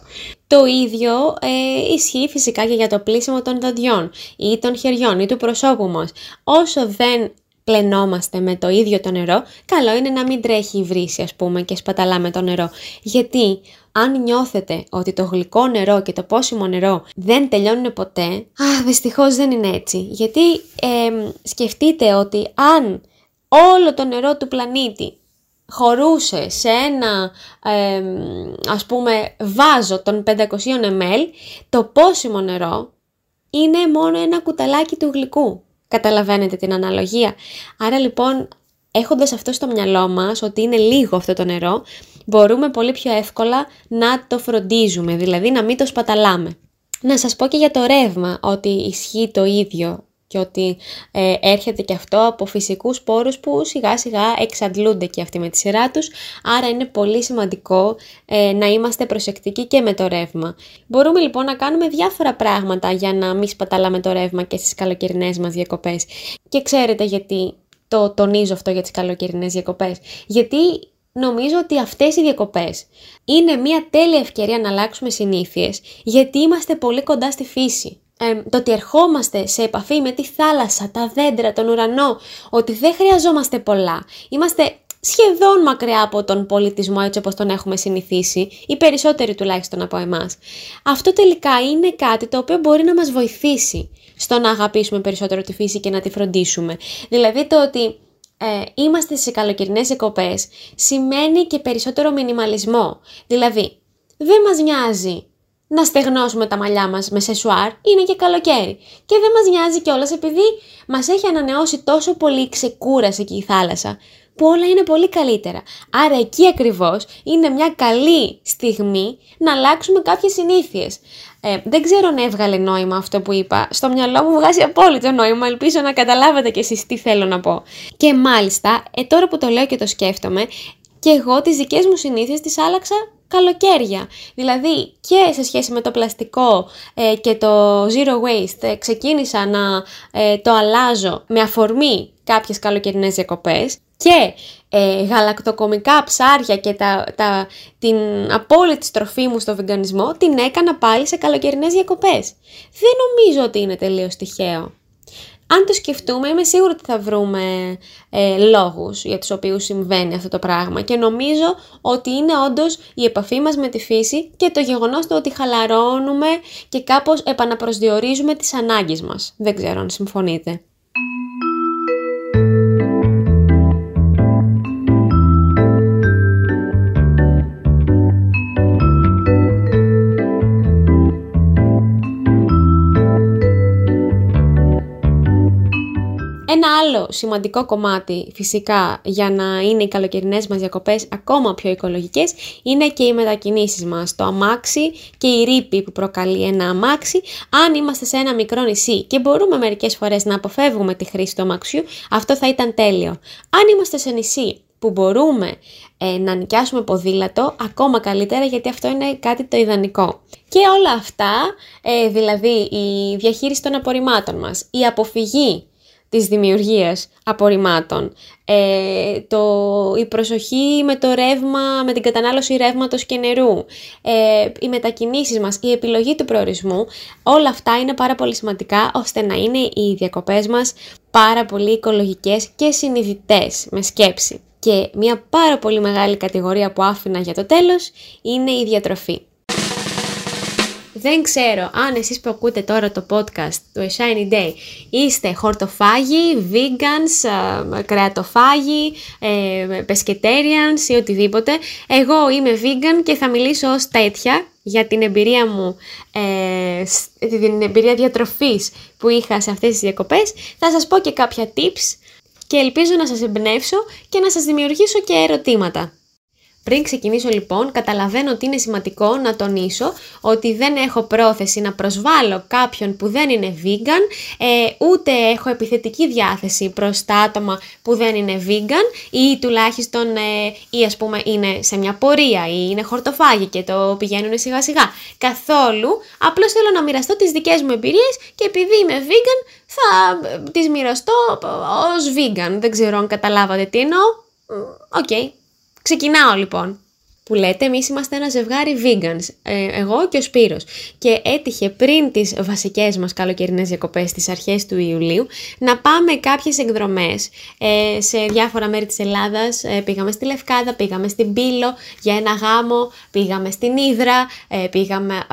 Το ίδιο ε, ισχύει φυσικά και για το πλήσιμο των δοντιών ή των χεριών ή του προσώπου μας. Όσο δεν πλενόμαστε με το ίδιο το νερό, καλό είναι να μην τρέχει η βρύση ας πούμε και σπαταλάμε το νερό. Γιατί αν νιώθετε ότι το γλυκό νερό και το πόσιμο νερό δεν τελειώνουν ποτέ, α, δυστυχώς δεν είναι έτσι. Γιατί ε, σκεφτείτε ότι αν όλο το νερό του πλανήτη χωρούσε σε ένα ε, ας πούμε βάζο των 500 ml, το πόσιμο νερό είναι μόνο ένα κουταλάκι του γλυκού. Καταλαβαίνετε την αναλογία. Άρα λοιπόν έχοντας αυτό στο μυαλό μας ότι είναι λίγο αυτό το νερό, μπορούμε πολύ πιο εύκολα να το φροντίζουμε, δηλαδή να μην το σπαταλάμε. Να σας πω και για το ρεύμα ότι ισχύει το ίδιο και ότι ε, έρχεται και αυτό από φυσικούς πόρους που σιγά σιγά εξαντλούνται και αυτοί με τη σειρά τους, άρα είναι πολύ σημαντικό ε, να είμαστε προσεκτικοί και με το ρεύμα. Μπορούμε λοιπόν να κάνουμε διάφορα πράγματα για να μην σπαταλάμε το ρεύμα και στις καλοκαιρινές μας διακοπές. Και ξέρετε γιατί το τονίζω αυτό για τις καλοκαιρινές διακοπές. Γιατί νομίζω ότι αυτές οι διακοπές είναι μια τέλεια ευκαιρία να αλλάξουμε συνήθειες, γιατί είμαστε πολύ κοντά στη φύση ε, το ότι ερχόμαστε σε επαφή με τη θάλασσα, τα δέντρα, τον ουρανό, ότι δεν χρειαζόμαστε πολλά. Είμαστε σχεδόν μακριά από τον πολιτισμό έτσι όπως τον έχουμε συνηθίσει, οι περισσότεροι τουλάχιστον από εμάς. Αυτό τελικά είναι κάτι το οποίο μπορεί να μας βοηθήσει στο να αγαπήσουμε περισσότερο τη φύση και να τη φροντίσουμε. Δηλαδή το ότι ε, είμαστε σε καλοκαιρινές εκοπές σημαίνει και περισσότερο μινιμαλισμό. Δηλαδή, δεν μας νοιάζει να στεγνώσουμε τα μαλλιά μας με σεσουάρ, είναι και καλοκαίρι. Και δεν μας νοιάζει κιόλας επειδή μας έχει ανανεώσει τόσο πολύ η ξεκούραση και η θάλασσα, που όλα είναι πολύ καλύτερα. Άρα εκεί ακριβώς είναι μια καλή στιγμή να αλλάξουμε κάποιες συνήθειες. Ε, δεν ξέρω αν έβγαλε νόημα αυτό που είπα. Στο μυαλό μου βγάζει απόλυτο νόημα. Ελπίζω να καταλάβετε κι εσείς τι θέλω να πω. Και μάλιστα, ε, τώρα που το λέω και το σκέφτομαι, και εγώ τις δικές μου συνήθειες τις άλλαξα καλοκαίρια. Δηλαδή και σε σχέση με το πλαστικό ε, και το zero waste ε, ξεκίνησα να ε, το αλλάζω με αφορμή κάποιες καλοκαιρινές διακοπές και ε, γαλακτοκομικά ψάρια και τα, τα, την απόλυτη στροφή μου στο βιγκανισμό την έκανα πάλι σε καλοκαιρινές διακοπές. Δεν νομίζω ότι είναι τελείως τυχαίο. Αν το σκεφτούμε, είμαι σίγουρη ότι θα βρούμε ε, λόγους για τους οποίους συμβαίνει αυτό το πράγμα και νομίζω ότι είναι όντως η επαφή μας με τη φύση και το γεγονός το ότι χαλαρώνουμε και κάπως επαναπροσδιορίζουμε τις ανάγκες μας. Δεν ξέρω αν συμφωνείτε. Ένα άλλο σημαντικό κομμάτι φυσικά για να είναι οι καλοκαιρινές μας διακοπές ακόμα πιο οικολογικές είναι και οι μετακινήσεις μας. Το αμάξι και η ρήπη που προκαλεί ένα αμάξι. Αν είμαστε σε ένα μικρό νησί και μπορούμε μερικές φορές να αποφεύγουμε τη χρήση του αμαξιού, αυτό θα ήταν τέλειο. Αν είμαστε σε νησί που μπορούμε ε, να νοικιάσουμε ποδήλατο, ακόμα καλύτερα γιατί αυτό είναι κάτι το ιδανικό. Και όλα αυτά, ε, δηλαδή η διαχείριση των απορριμμάτων μας, η αποφυγή της δημιουργίας απορριμμάτων. Ε, το, η προσοχή με το ρεύμα, με την κατανάλωση ρεύματος και νερού, ε, οι μετακινήσεις μας, η επιλογή του προορισμού, όλα αυτά είναι πάρα πολύ σημαντικά ώστε να είναι οι διακοπές μας πάρα πολύ οικολογικές και συνειδητές με σκέψη. Και μια πάρα πολύ μεγάλη κατηγορία που άφηνα για το τέλος είναι η διατροφή. Δεν ξέρω αν εσείς που ακούτε τώρα το podcast του A Shiny Day είστε χορτοφάγοι, vegans, ε, κρεατοφάγοι, ε, pescatarians ή οτιδήποτε. Εγώ είμαι vegan και θα μιλήσω ως τέτοια για την εμπειρία μου, ε, την εμπειρία διατροφής που είχα σε αυτές τις διακοπές. Θα σας πω και κάποια tips και ελπίζω να σας εμπνεύσω και να σας δημιουργήσω και ερωτήματα. Πριν ξεκινήσω λοιπόν, καταλαβαίνω ότι είναι σημαντικό να τονίσω ότι δεν έχω πρόθεση να προσβάλλω κάποιον που δεν είναι vegan, ε, ούτε έχω επιθετική διάθεση προς τα άτομα που δεν είναι vegan ή τουλάχιστον ε, ή ας πούμε είναι σε μια πορεία ή είναι χορτοφάγοι και το πηγαίνουν σιγά σιγά. Καθόλου, απλώς θέλω να μοιραστώ τις δικές μου εμπειρίες και επειδή είμαι vegan θα ε, τις μοιραστώ ως vegan. Δεν ξέρω αν καταλάβατε τι εννοώ. Okay. Ξεκινάω λοιπόν. Που λέτε, εμείς είμαστε ένα ζευγάρι vegans, ε, εγώ και ο Σπύρος. Και έτυχε πριν τις βασικές μας καλοκαιρινές διακοπές στις αρχές του Ιουλίου να πάμε κάποιες εκδρομές ε, σε διάφορα μέρη της Ελλάδας. Ε, πήγαμε στη Λευκάδα, πήγαμε στην Πύλο για ένα γάμο, πήγαμε στην Ύδρα, ε, πήγαμε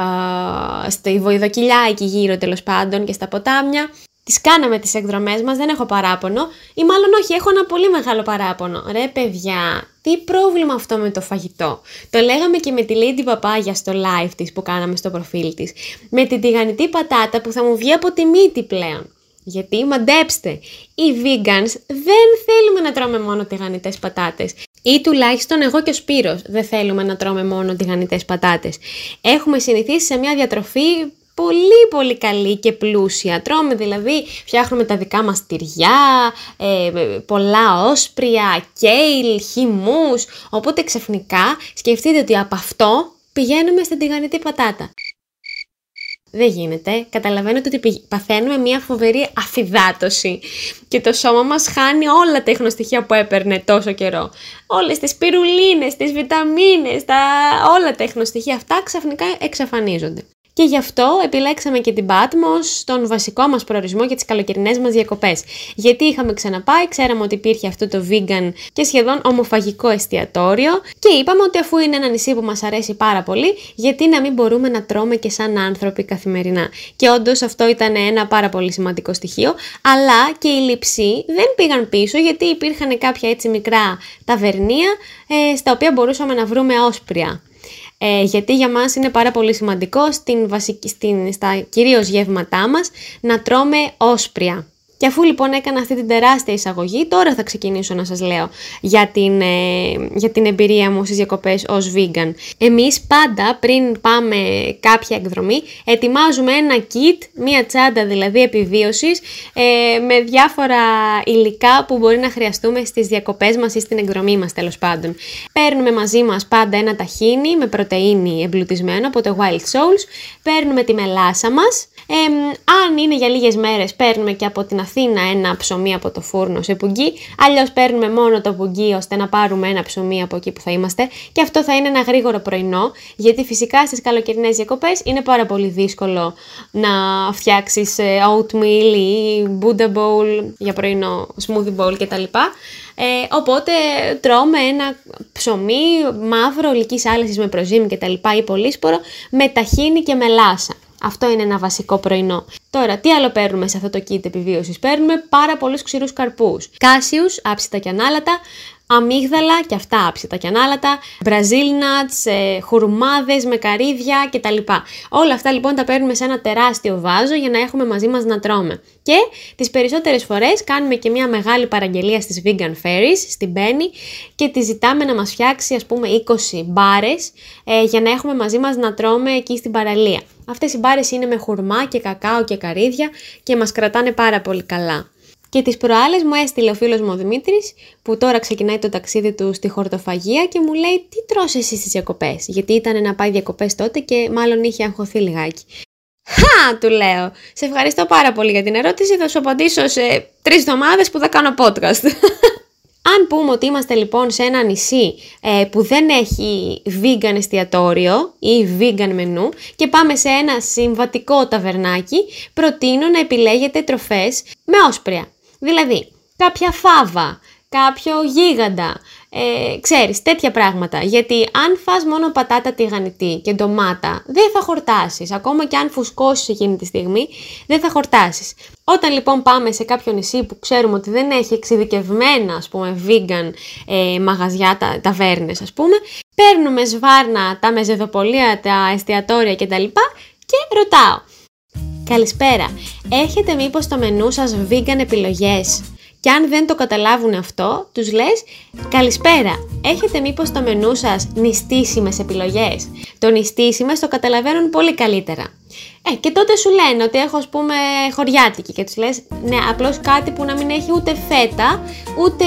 στη Βοϊδοκοιλιά εκεί γύρω τέλος πάντων και στα ποτάμια. Τις κάναμε τις εκδρομές μας, δεν έχω παράπονο ή μάλλον όχι, έχω ένα πολύ μεγάλο παράπονο. Ρε παιδιά, τι πρόβλημα αυτό με το φαγητό. Το λέγαμε και με τη Lady Παπάγια στο live της που κάναμε στο προφίλ της. Με την τηγανιτή πατάτα που θα μου βγει από τη μύτη πλέον. Γιατί μαντέψτε, οι vegans δεν θέλουμε να τρώμε μόνο τηγανιτές πατάτες. Ή τουλάχιστον εγώ και ο Σπύρος δεν θέλουμε να τρώμε μόνο τηγανιτές πατάτες. Έχουμε συνηθίσει σε μια διατροφή πολύ πολύ καλή και πλούσια. Τρώμε δηλαδή, φτιάχνουμε τα δικά μας τυριά, ε, πολλά όσπρια, κέιλ, χυμούς, οπότε ξαφνικά σκεφτείτε ότι από αυτό πηγαίνουμε στην τηγανιτή πατάτα. Δεν γίνεται. Καταλαβαίνετε ότι παθαίνουμε μια φοβερή αφυδάτωση και το σώμα μας χάνει όλα τα ίχνοστοιχεία που έπαιρνε τόσο καιρό. Όλες τις πυρουλίνες, τις βιταμίνες, τα... όλα τα ίχνοστοιχεία αυτά ξαφνικά εξαφανίζονται. Και γι' αυτό επιλέξαμε και την Patmos στον βασικό μας προορισμό για τις καλοκαιρινές μας διακοπές. Γιατί είχαμε ξαναπάει, ξέραμε ότι υπήρχε αυτό το vegan και σχεδόν ομοφαγικό εστιατόριο και είπαμε ότι αφού είναι ένα νησί που μας αρέσει πάρα πολύ, γιατί να μην μπορούμε να τρώμε και σαν άνθρωποι καθημερινά. Και όντως αυτό ήταν ένα πάρα πολύ σημαντικό στοιχείο, αλλά και οι λειψοί δεν πήγαν πίσω γιατί υπήρχαν κάποια έτσι μικρά ταβερνία ε, στα οποία μπορούσαμε να βρούμε όσπρια ε, γιατί για μας είναι πάρα πολύ σημαντικό στην βασική, στην, στα κυρίως γεύματά μας να τρώμε όσπρια. Και αφού λοιπόν έκανα αυτή την τεράστια εισαγωγή, τώρα θα ξεκινήσω να σας λέω για την, ε, για την εμπειρία μου στις διακοπές ως vegan. Εμείς πάντα πριν πάμε κάποια εκδρομή, ετοιμάζουμε ένα kit, μία τσάντα δηλαδή επιβίωσης, ε, με διάφορα υλικά που μπορεί να χρειαστούμε στις διακοπές μας ή στην εκδρομή μας τέλος πάντων. Παίρνουμε μαζί μας πάντα ένα ταχίνι με πρωτεΐνη εμπλουτισμένο από το Wild Souls, παίρνουμε τη μελάσα μας, ε, αν είναι για λίγες μέρες παίρνουμε και από την Αθήνα ένα ψωμί από το φούρνο σε πουγγί, αλλιώς παίρνουμε μόνο το πουγγί ώστε να πάρουμε ένα ψωμί από εκεί που θα είμαστε και αυτό θα είναι ένα γρήγορο πρωινό, γιατί φυσικά στις καλοκαιρινές διακοπές είναι πάρα πολύ δύσκολο να φτιάξεις ε, oatmeal ή buddha bowl για πρωινό, smoothie bowl κτλ. Ε, οπότε τρώμε ένα ψωμί μαύρο, ολικής άλεσης με προζύμι κτλ. ή πολύσπορο με ταχίνι και μελάσα. Αυτό είναι ένα βασικό πρωινό. Τώρα, τι άλλο παίρνουμε σε αυτό το kit επιβίωσης; Παίρνουμε πάρα πολλούς ξηρούς καρπούς. Κάσιους, άψητα και ανάλατα, αμύγδαλα και αυτά άψητα και ανάλατα, brazil nuts, ε, χουρμάδες με καρύδια κτλ. Όλα αυτά λοιπόν τα παίρνουμε σε ένα τεράστιο βάζο για να έχουμε μαζί μας να τρώμε. Και τις περισσότερες φορές κάνουμε και μια μεγάλη παραγγελία στις Vegan Fairies, στην Penny και τη ζητάμε να μας φτιάξει ας πούμε 20 μπάρες ε, για να έχουμε μαζί μας να τρώμε εκεί στην παραλία. Αυτές οι μπάρες είναι με χουρμά και κακάο και καρύδια και μας κρατάνε πάρα πολύ καλά. Και τις προάλλες μου έστειλε ο φίλος μου ο Δημήτρης, που τώρα ξεκινάει το ταξίδι του στη χορτοφαγία και μου λέει τι τρως εσύ στις διακοπές, γιατί ήταν να πάει διακοπές τότε και μάλλον είχε αγχωθεί λιγάκι. Χα, του λέω. Σε ευχαριστώ πάρα πολύ για την ερώτηση. Θα σου απαντήσω σε τρεις εβδομάδες που θα κάνω podcast. Αν πούμε ότι είμαστε λοιπόν σε ένα νησί ε, που δεν έχει vegan εστιατόριο ή vegan μενού και πάμε σε ένα συμβατικό ταβερνάκι, προτείνω να επιλέγετε τροφές με όσπρια. Δηλαδή, κάποια φάβα, κάποιο γίγαντα, ε, ξέρεις, τέτοια πράγματα. Γιατί αν φας μόνο πατάτα τηγανιτή και ντομάτα, δεν θα χορτάσεις. Ακόμα και αν φουσκώσεις εκείνη τη στιγμή, δεν θα χορτάσεις. Όταν λοιπόν πάμε σε κάποιο νησί που ξέρουμε ότι δεν έχει εξειδικευμένα, ας πούμε, vegan ε, μαγαζιά, τα, ταβέρνες, ας πούμε, παίρνουμε σβάρνα τα μεζεδοπολία, τα εστιατόρια κτλ. Και ρωτάω, Καλησπέρα, έχετε μήπως στο μενού σας vegan επιλογές; Και αν δεν το καταλάβουν αυτό, τους λες «Καλησπέρα, έχετε μήπως στο μενού σας νηστίσιμες επιλογές» Το νηστίσιμες το καταλαβαίνουν πολύ καλύτερα. Ε, και τότε σου λένε ότι έχω, ας πούμε, χωριάτικη και τους λες «Ναι, απλώς κάτι που να μην έχει ούτε φέτα, ούτε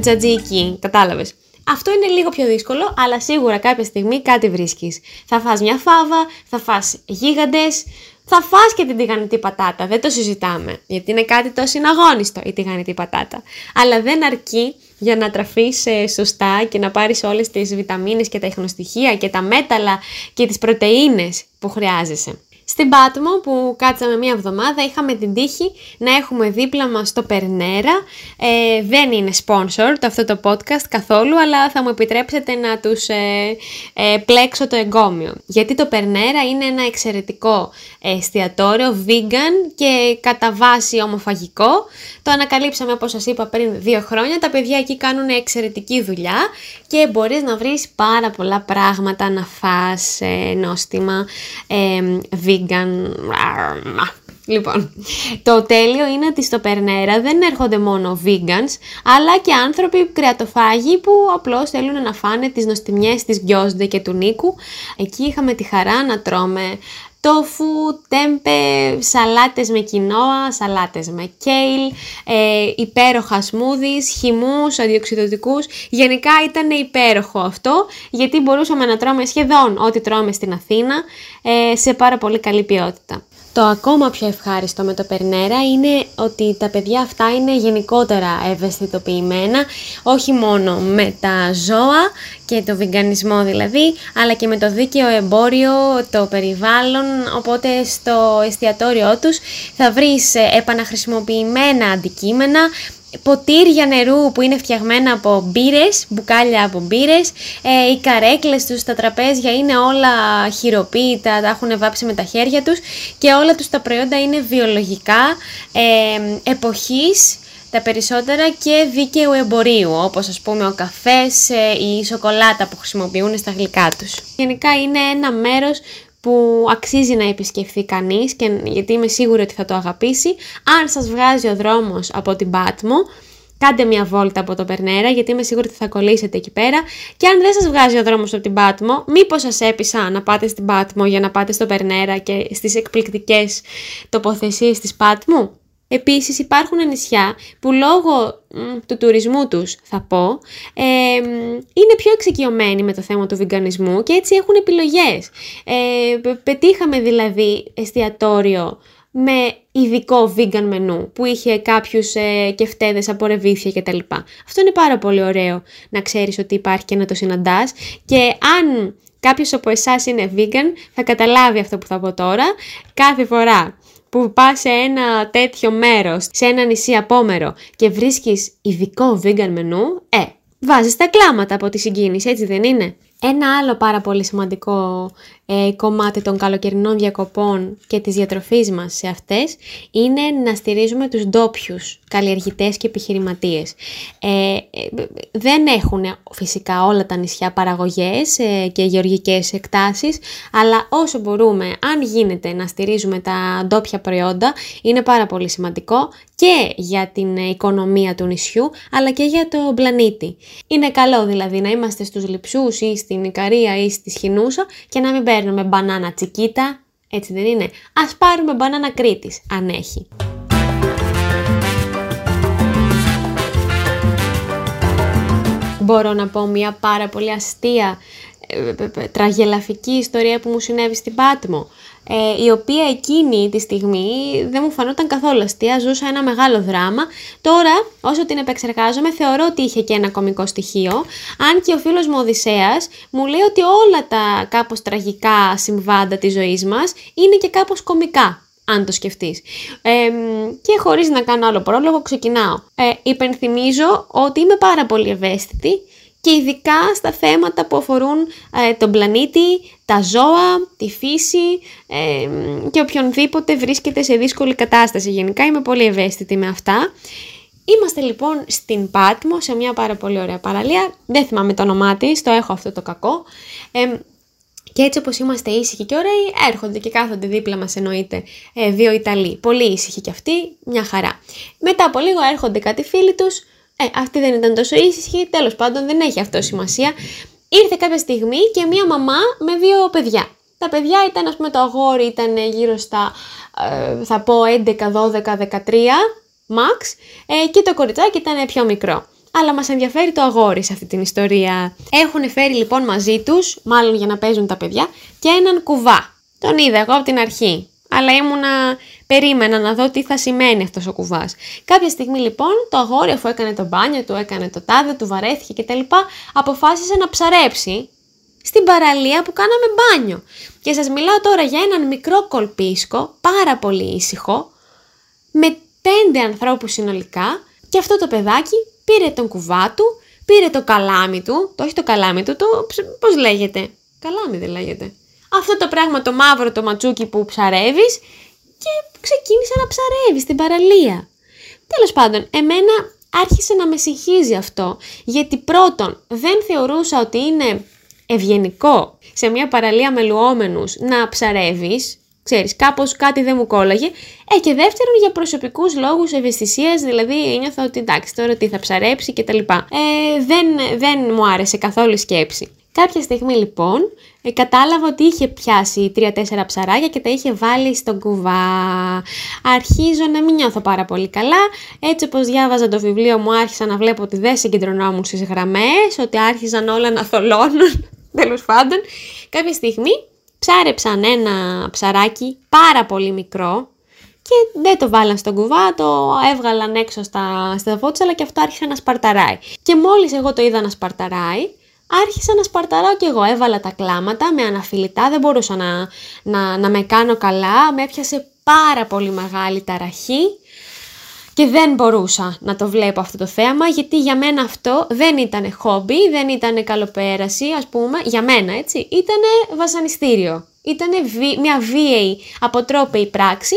τζατζίκι», κατάλαβες. Αυτό είναι λίγο πιο δύσκολο, αλλά σίγουρα κάποια στιγμή κάτι βρίσκεις. Θα φας μια φάβα, θα φας γίγαντες, θα φας και την τηγανιτή πατάτα, δεν το συζητάμε, γιατί είναι κάτι το συναγώνιστο η τηγανιτή πατάτα. Αλλά δεν αρκεί για να τραφείς ε, σωστά και να πάρεις όλες τις βιταμίνες και τα ιχνοστοιχεία και τα μέταλλα και τις πρωτεΐνες που χρειάζεσαι. Στην Πάτμο που κάτσαμε μία εβδομάδα είχαμε την τύχη να έχουμε δίπλα μας το Περνέρα. Ε, δεν είναι sponsored αυτό το podcast καθόλου, αλλά θα μου επιτρέψετε να τους ε, ε, πλέξω το εγκόμιο. Γιατί το Περνέρα είναι ένα εξαιρετικό εστιατόριο, vegan και κατά βάση ομοφαγικό. Το ανακαλύψαμε όπως σας είπα πριν δύο χρόνια. Τα παιδιά εκεί κάνουν εξαιρετική δουλειά και μπορείς να βρεις πάρα πολλά πράγματα να φας νόστιμα vegan vegan. Λοιπόν, το τέλειο είναι ότι στο Περνέρα δεν έρχονται μόνο vegans, αλλά και άνθρωποι κρεατοφάγοι που απλώς θέλουν να φάνε τις νοστιμιές της Γκιόσντε και του Νίκου. Εκεί είχαμε τη χαρά να τρώμε τόφου, τέμπε, σαλάτες με κοινόα, σαλάτες με κέιλ, ε, υπέροχα σμούδις, χυμούς, αντιοξυδοτικούς. Γενικά ήταν υπέροχο αυτό γιατί μπορούσαμε να τρώμε σχεδόν ό,τι τρώμε στην Αθήνα ε, σε πάρα πολύ καλή ποιότητα. Το ακόμα πιο ευχάριστο με το Περνέρα είναι ότι τα παιδιά αυτά είναι γενικότερα ευαισθητοποιημένα, όχι μόνο με τα ζώα και το βιγκανισμό δηλαδή, αλλά και με το δίκαιο εμπόριο, το περιβάλλον, οπότε στο εστιατόριό τους θα βρεις επαναχρησιμοποιημένα αντικείμενα, ποτήρια νερού που είναι φτιαγμένα από μπύρες, μπουκάλια από μπύρες, ε, οι καρέκλες τους, τα τραπέζια είναι όλα χειροποίητα, τα έχουν βάψει με τα χέρια τους και όλα τους τα προϊόντα είναι βιολογικά, ε, εποχής, τα περισσότερα και δίκαιου εμπορίου, όπως ας πούμε ο καφές ή ε, η σοκολάτα που χρησιμοποιούν στα γλυκά τους. Γενικά είναι ένα μέρος που αξίζει να επισκεφθεί κανείς και γιατί είμαι σίγουρη ότι θα το αγαπήσει. Αν σας βγάζει ο δρόμος από την Πάτμο, κάντε μια βόλτα από το Περνέρα γιατί είμαι σίγουρη ότι θα κολλήσετε εκεί πέρα και αν δεν σας βγάζει ο δρόμος από την Πάτμο, μήπως σας έπεισα να πάτε στην Πάτμο για να πάτε στο Περνέρα και στις εκπληκτικές τοποθεσίες της Πάτμου; Επίσης υπάρχουν νησιά που λόγω του τουρισμού τους θα πω είναι πιο εξοικειωμένοι με το θέμα του βιγκανισμού και έτσι έχουν επιλογές. Ε, πετύχαμε δηλαδή εστιατόριο με ειδικό vegan μενού που είχε κάποιους ε, κεφτέδες από ρεβίθια κτλ. Αυτό είναι πάρα πολύ ωραίο να ξέρεις ότι υπάρχει και να το συναντάς και αν κάποιος από εσάς είναι vegan θα καταλάβει αυτό που θα πω τώρα. Κάθε φορά που πας σε ένα τέτοιο μέρος, σε ένα νησί απόμερο και βρίσκεις ειδικό vegan μενού, ε, βάζεις τα κλάματα από τη συγκίνηση, έτσι δεν είναι; Ένα άλλο πάρα πολύ σημαντικό ε, κομμάτι των καλοκαιρινών διακοπών και της διατροφής μας σε αυτές είναι να στηρίζουμε τους ντόπιους καλλιεργητές και επιχειρηματίες. Ε, ε, δεν έχουν φυσικά όλα τα νησιά παραγωγές ε, και γεωργικές εκτάσεις, αλλά όσο μπορούμε, αν γίνεται να στηρίζουμε τα ντόπια προϊόντα, είναι πάρα πολύ σημαντικό και για την οικονομία του νησιού, αλλά και για το πλανήτη. Είναι καλό δηλαδή να είμαστε στους Λιψούς ή στην Ικαρία ή στη Σχοινούσα και να μην παίρνουμε μπανάνα τσικίτα, έτσι δεν είναι; Ας πάρουμε μπανάνα Κρήτης, αν έχει. Μπορώ να πω μια πάρα πολύ αστεία, ε, ε, ε, τραγελαφική ιστορία που μου συνέβη στην Πάτμο ε, η οποία εκείνη τη στιγμή δεν μου φανόταν καθόλου αστεία, ζούσα ένα μεγάλο δράμα. Τώρα, όσο την επεξεργάζομαι, θεωρώ ότι είχε και ένα κομικό στοιχείο, αν και ο φίλος μου Οδυσσέας μου λέει ότι όλα τα κάπως τραγικά συμβάντα της ζωής μας είναι και κάπως κομικά αν το σκεφτείς. Ε, και χωρίς να κάνω άλλο πρόλογο, ξεκινάω. Ε, υπενθυμίζω ότι είμαι πάρα πολύ ευαίσθητη και ειδικά στα θέματα που αφορούν ε, τον πλανήτη, τα ζώα, τη φύση ε, και οποιονδήποτε βρίσκεται σε δύσκολη κατάσταση. Γενικά είμαι πολύ ευαίσθητη με αυτά. Είμαστε λοιπόν στην Πάτμο, σε μια πάρα πολύ ωραία παραλία. Δεν θυμάμαι το όνομά της, το έχω αυτό το κακό. Ε, και έτσι όπως είμαστε ήσυχοι και ωραίοι, έρχονται και κάθονται δίπλα μας εννοείται ε, δύο Ιταλοί. Πολύ ήσυχοι κι αυτοί, μια χαρά. Μετά από λίγο έρχονται κάτι φίλοι τους, ε, αυτή δεν ήταν τόσο ήσυχη, τέλος πάντων δεν έχει αυτό σημασία. Ήρθε κάποια στιγμή και μία μαμά με δύο παιδιά. Τα παιδιά ήταν, ας πούμε, το αγόρι ήταν γύρω στα, ε, θα πω, 11, 12, 13, max, ε, και το κοριτσάκι ήταν πιο μικρό. Αλλά μας ενδιαφέρει το αγόρι σε αυτή την ιστορία. Έχουν φέρει λοιπόν μαζί τους, μάλλον για να παίζουν τα παιδιά, και έναν κουβά. Τον είδα εγώ από την αρχή αλλά ήμουνα, περίμενα να δω τι θα σημαίνει αυτός ο κουβάς. Κάποια στιγμή λοιπόν το αγόρι αφού έκανε το μπάνιο του, έκανε το τάδε, του βαρέθηκε κτλ. αποφάσισε να ψαρέψει στην παραλία που κάναμε μπάνιο. Και σας μιλάω τώρα για έναν μικρό κολπίσκο, πάρα πολύ ήσυχο, με πέντε ανθρώπους συνολικά και αυτό το παιδάκι πήρε τον κουβά του, πήρε το καλάμι του, το όχι το καλάμι του, το πώς λέγεται, καλάμι δεν λέγεται, αυτό το πράγμα το μαύρο το ματσούκι που ψαρεύεις και ξεκίνησε να ψαρεύει στην παραλία. Τέλος πάντων, εμένα άρχισε να με συγχύζει αυτό, γιατί πρώτον δεν θεωρούσα ότι είναι ευγενικό σε μια παραλία με λουόμενους να ψαρεύεις, ξέρεις, κάπως κάτι δεν μου κόλλαγε, ε, και δεύτερον για προσωπικούς λόγους ευαισθησίας, δηλαδή ένιωθα ότι εντάξει τώρα τι θα ψαρέψει και τα λοιπά. Ε, δεν, δεν μου άρεσε καθόλου η σκέψη. Κάποια στιγμή λοιπόν ε, κατάλαβα ότι είχε πιάσει τρία-τέσσερα ψαράκια και τα είχε βάλει στον κουβά. Αρχίζω να μην νιώθω πάρα πολύ καλά. Έτσι όπως διάβαζα το βιβλίο μου άρχισα να βλέπω ότι δεν συγκεντρωνόμουν στις γραμμές, ότι άρχιζαν όλα να θολώνουν. Τέλος πάντων, κάποια στιγμή ψάρεψαν ένα ψαράκι πάρα πολύ μικρό και δεν το βάλαν στον κουβά, το έβγαλαν έξω στα, στα αλλά και αυτό άρχισε να σπαρταράει. Και μόλις εγώ το είδα να σπαρταράει, άρχισα να σπαρταράω και εγώ. Έβαλα τα κλάματα με αναφιλητά, δεν μπορούσα να, να, να με κάνω καλά, με έπιασε πάρα πολύ μεγάλη ταραχή και δεν μπορούσα να το βλέπω αυτό το θέαμα γιατί για μένα αυτό δεν ήταν χόμπι, δεν ήταν καλοπέραση ας πούμε, για μένα έτσι, ήταν βασανιστήριο. Ήταν μια βίαιη αποτρόπαιη πράξη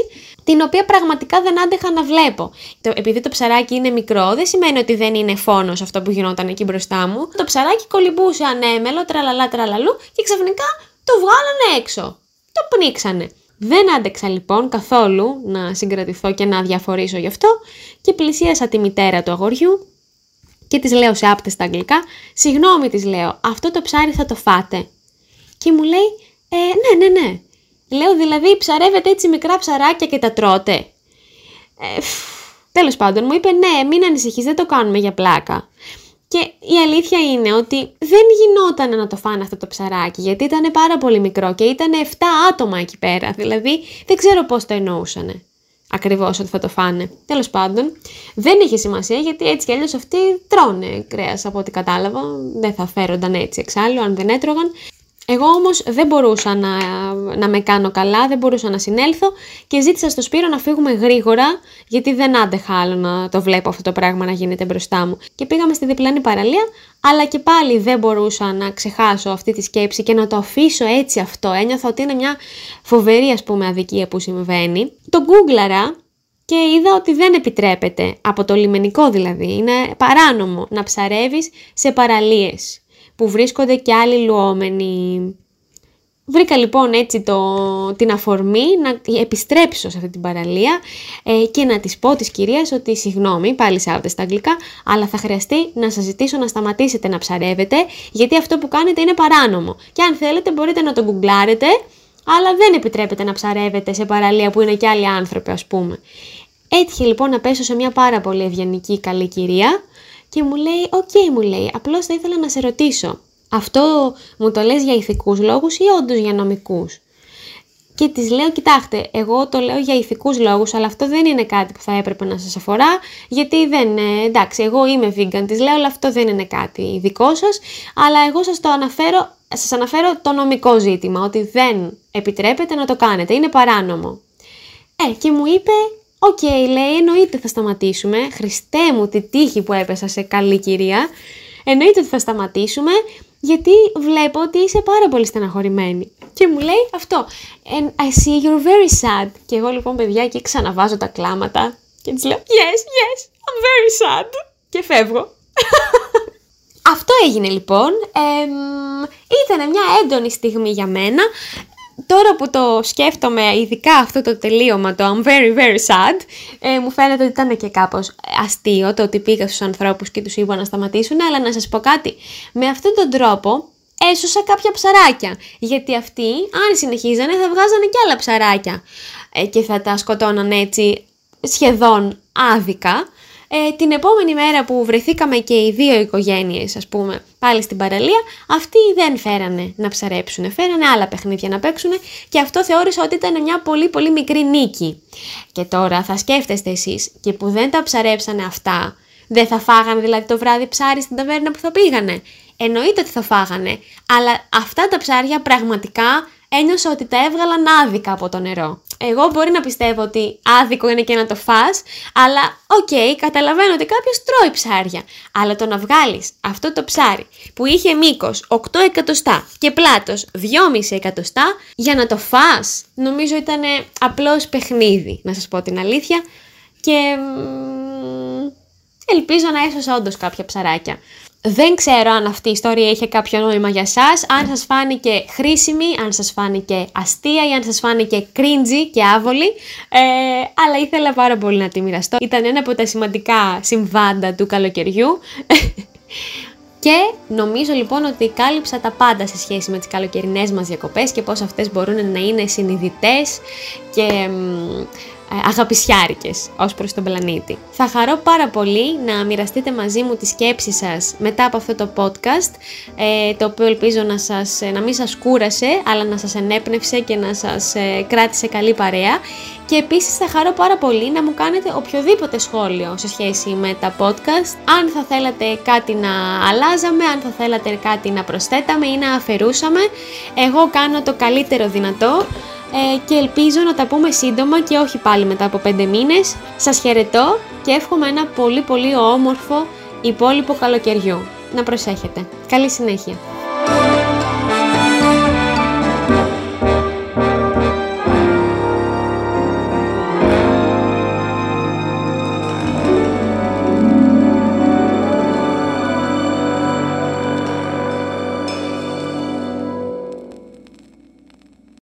την οποία πραγματικά δεν άντεχα να βλέπω. Το, επειδή το ψαράκι είναι μικρό, δεν σημαίνει ότι δεν είναι φόνος αυτό που γινόταν εκεί μπροστά μου. Το ψαράκι κολυμπούσε ανέμελο, τραλαλά τραλαλού και ξαφνικά το βγάλανε έξω. Το πνίξανε. Δεν άντεξα λοιπόν καθόλου να συγκρατηθώ και να διαφορήσω γι' αυτό και πλησίασα τη μητέρα του αγοριού και της λέω σε άπτες στα αγγλικά «Συγγνώμη» της λέω, αυτό το ψάρι θα το φάτε. Και μου λέει «Ε, ναι, ναι, ναι». Λέω δηλαδή ψαρεύετε έτσι μικρά ψαράκια και τα τρώτε. Ε, τέλος πάντων μου είπε ναι μην ανησυχείς δεν το κάνουμε για πλάκα. Και η αλήθεια είναι ότι δεν γινόταν να το φάνε αυτό το ψαράκι γιατί ήταν πάρα πολύ μικρό και ήταν 7 άτομα εκεί πέρα. Δηλαδή δεν ξέρω πώς το εννοούσανε ακριβώς ότι θα το φάνε. Τέλος πάντων δεν είχε σημασία γιατί έτσι κι αλλιώς αυτοί τρώνε κρέας από ό,τι κατάλαβα. Δεν θα φέρονταν έτσι εξάλλου αν δεν έτρωγαν. Εγώ όμως δεν μπορούσα να, να με κάνω καλά, δεν μπορούσα να συνέλθω και ζήτησα στο Σπύρο να φύγουμε γρήγορα γιατί δεν άντεχα άλλο να το βλέπω αυτό το πράγμα να γίνεται μπροστά μου. Και πήγαμε στη διπλανή παραλία, αλλά και πάλι δεν μπορούσα να ξεχάσω αυτή τη σκέψη και να το αφήσω έτσι αυτό. Ένιωθα ότι είναι μια φοβερή ας πούμε αδικία που συμβαίνει. Το γκούγκλαρα και είδα ότι δεν επιτρέπεται, από το λιμενικό δηλαδή, είναι παράνομο να ψαρεύεις σε παραλίες που βρίσκονται και άλλοι λουόμενοι. Βρήκα λοιπόν έτσι το, την αφορμή να επιστρέψω σε αυτή την παραλία ε, και να της πω της κυρίας ότι συγγνώμη, πάλι σε στα αγγλικά, αλλά θα χρειαστεί να σας ζητήσω να σταματήσετε να ψαρεύετε γιατί αυτό που κάνετε είναι παράνομο. Και αν θέλετε μπορείτε να το γκουγκλάρετε, αλλά δεν επιτρέπεται να ψαρεύετε σε παραλία που είναι και άλλοι άνθρωποι ας πούμε. Έτυχε λοιπόν να πέσω σε μια πάρα πολύ ευγενική καλή κυρία και μου λέει, οκ μου λέει, απλώς θα ήθελα να σε ρωτήσω, αυτό μου το λες για ηθικούς λόγους ή όντως για νομικούς; Και της λέω, κοιτάξτε, εγώ το λέω για ηθικούς λόγους, αλλά αυτό δεν είναι κάτι που θα έπρεπε να σας αφορά, γιατί δεν, εντάξει, εγώ είμαι vegan, της λέω, αλλά αυτό δεν είναι κάτι δικό σας, αλλά εγώ σας το αναφέρω, σας αναφέρω το νομικό ζήτημα, ότι δεν επιτρέπεται να το κάνετε, είναι παράνομο. Ε, και μου είπε, Okay, λέει, εννοείται θα σταματήσουμε. Χριστέ μου, τη τύχη που έπεσα σε καλή κυρία. Εννοείται ότι θα σταματήσουμε, γιατί βλέπω ότι είσαι πάρα πολύ στεναχωρημένη. Και μου λέει αυτό. And I see you're very sad. Και εγώ λοιπόν, παιδιά, εκεί ξαναβάζω τα κλάματα. Και της λέω, Yes, yes, I'm very sad. Και φεύγω. Αυτό έγινε λοιπόν. Ε, ήταν μια έντονη στιγμή για μένα τώρα που το σκέφτομαι, ειδικά αυτό το τελείωμα, το I'm very very sad, ε, μου φαίνεται ότι ήταν και κάπως αστείο το ότι πήγα στους ανθρώπους και τους είπα να σταματήσουν, αλλά να σας πω κάτι, με αυτόν τον τρόπο έσωσα κάποια ψαράκια, γιατί αυτοί αν συνεχίζανε θα βγάζανε και άλλα ψαράκια. Ε, και θα τα σκοτώναν έτσι σχεδόν άδικα, ε, την επόμενη μέρα που βρεθήκαμε και οι δύο οικογένειες ας πούμε πάλι στην παραλία, αυτοί δεν φέρανε να ψαρέψουν, φέρανε άλλα παιχνίδια να παίξουν και αυτό θεώρησα ότι ήταν μια πολύ πολύ μικρή νίκη. Και τώρα θα σκέφτεστε εσείς και που δεν τα ψαρέψανε αυτά, δεν θα φάγανε δηλαδή το βράδυ ψάρι στην ταβέρνα που θα πήγανε. Εννοείται ότι θα φάγανε, αλλά αυτά τα ψάρια πραγματικά ένιωσα ότι τα έβγαλαν άδικα από το νερό. Εγώ μπορεί να πιστεύω ότι άδικο είναι και να το φας, αλλά okay, καταλαβαίνω ότι κάποιος τρώει ψάρια. Αλλά το να βγάλεις αυτό το ψάρι που είχε μήκος 8 εκατοστά και πλάτος 2,5 εκατοστά για να το φας, νομίζω ήταν απλώς παιχνίδι, να σας πω την αλήθεια. Και ελπίζω να έσωσα όντως κάποια ψαράκια. Δεν ξέρω αν αυτή η ιστορία είχε κάποιο νόημα για σας, αν σας φάνηκε χρήσιμη, αν σας φάνηκε αστεία ή αν σας φάνηκε cringy και άβολη, ε, αλλά ήθελα πάρα πολύ να τη μοιραστώ. Ήταν ένα από τα σημαντικά συμβάντα του καλοκαιριού. Και νομίζω λοιπόν ότι κάλυψα τα πάντα σε σχέση με τις καλοκαιρινές μας διακοπές και πώς αυτές μπορούν να είναι συνειδητές και ε, αγαπησιάρικες ως προς τον πλανήτη. Θα χαρώ πάρα πολύ να μοιραστείτε μαζί μου τις σκέψεις σας μετά από αυτό το podcast, ε, το οποίο ελπίζω να, σας, ε, να μην σας κούρασε, αλλά να σας ενέπνευσε και να σας κράτησε καλή παρέα. Και επίσης θα χαρώ πάρα πολύ να μου κάνετε οποιοδήποτε σχόλιο σε σχέση με τα podcast, αν θα θέλατε κάτι να αλλάζαμε, αν θα θέλατε κάτι να προσθέταμε ή να αφαιρούσαμε. Εγώ κάνω το καλύτερο δυνατό ε, και ελπίζω να τα πούμε σύντομα και όχι πάλι μετά από 5 μήνες. Σας χαιρετώ και εύχομαι ένα πολύ πολύ όμορφο υπόλοιπο καλοκαιριού. Να προσέχετε. Καλή συνέχεια.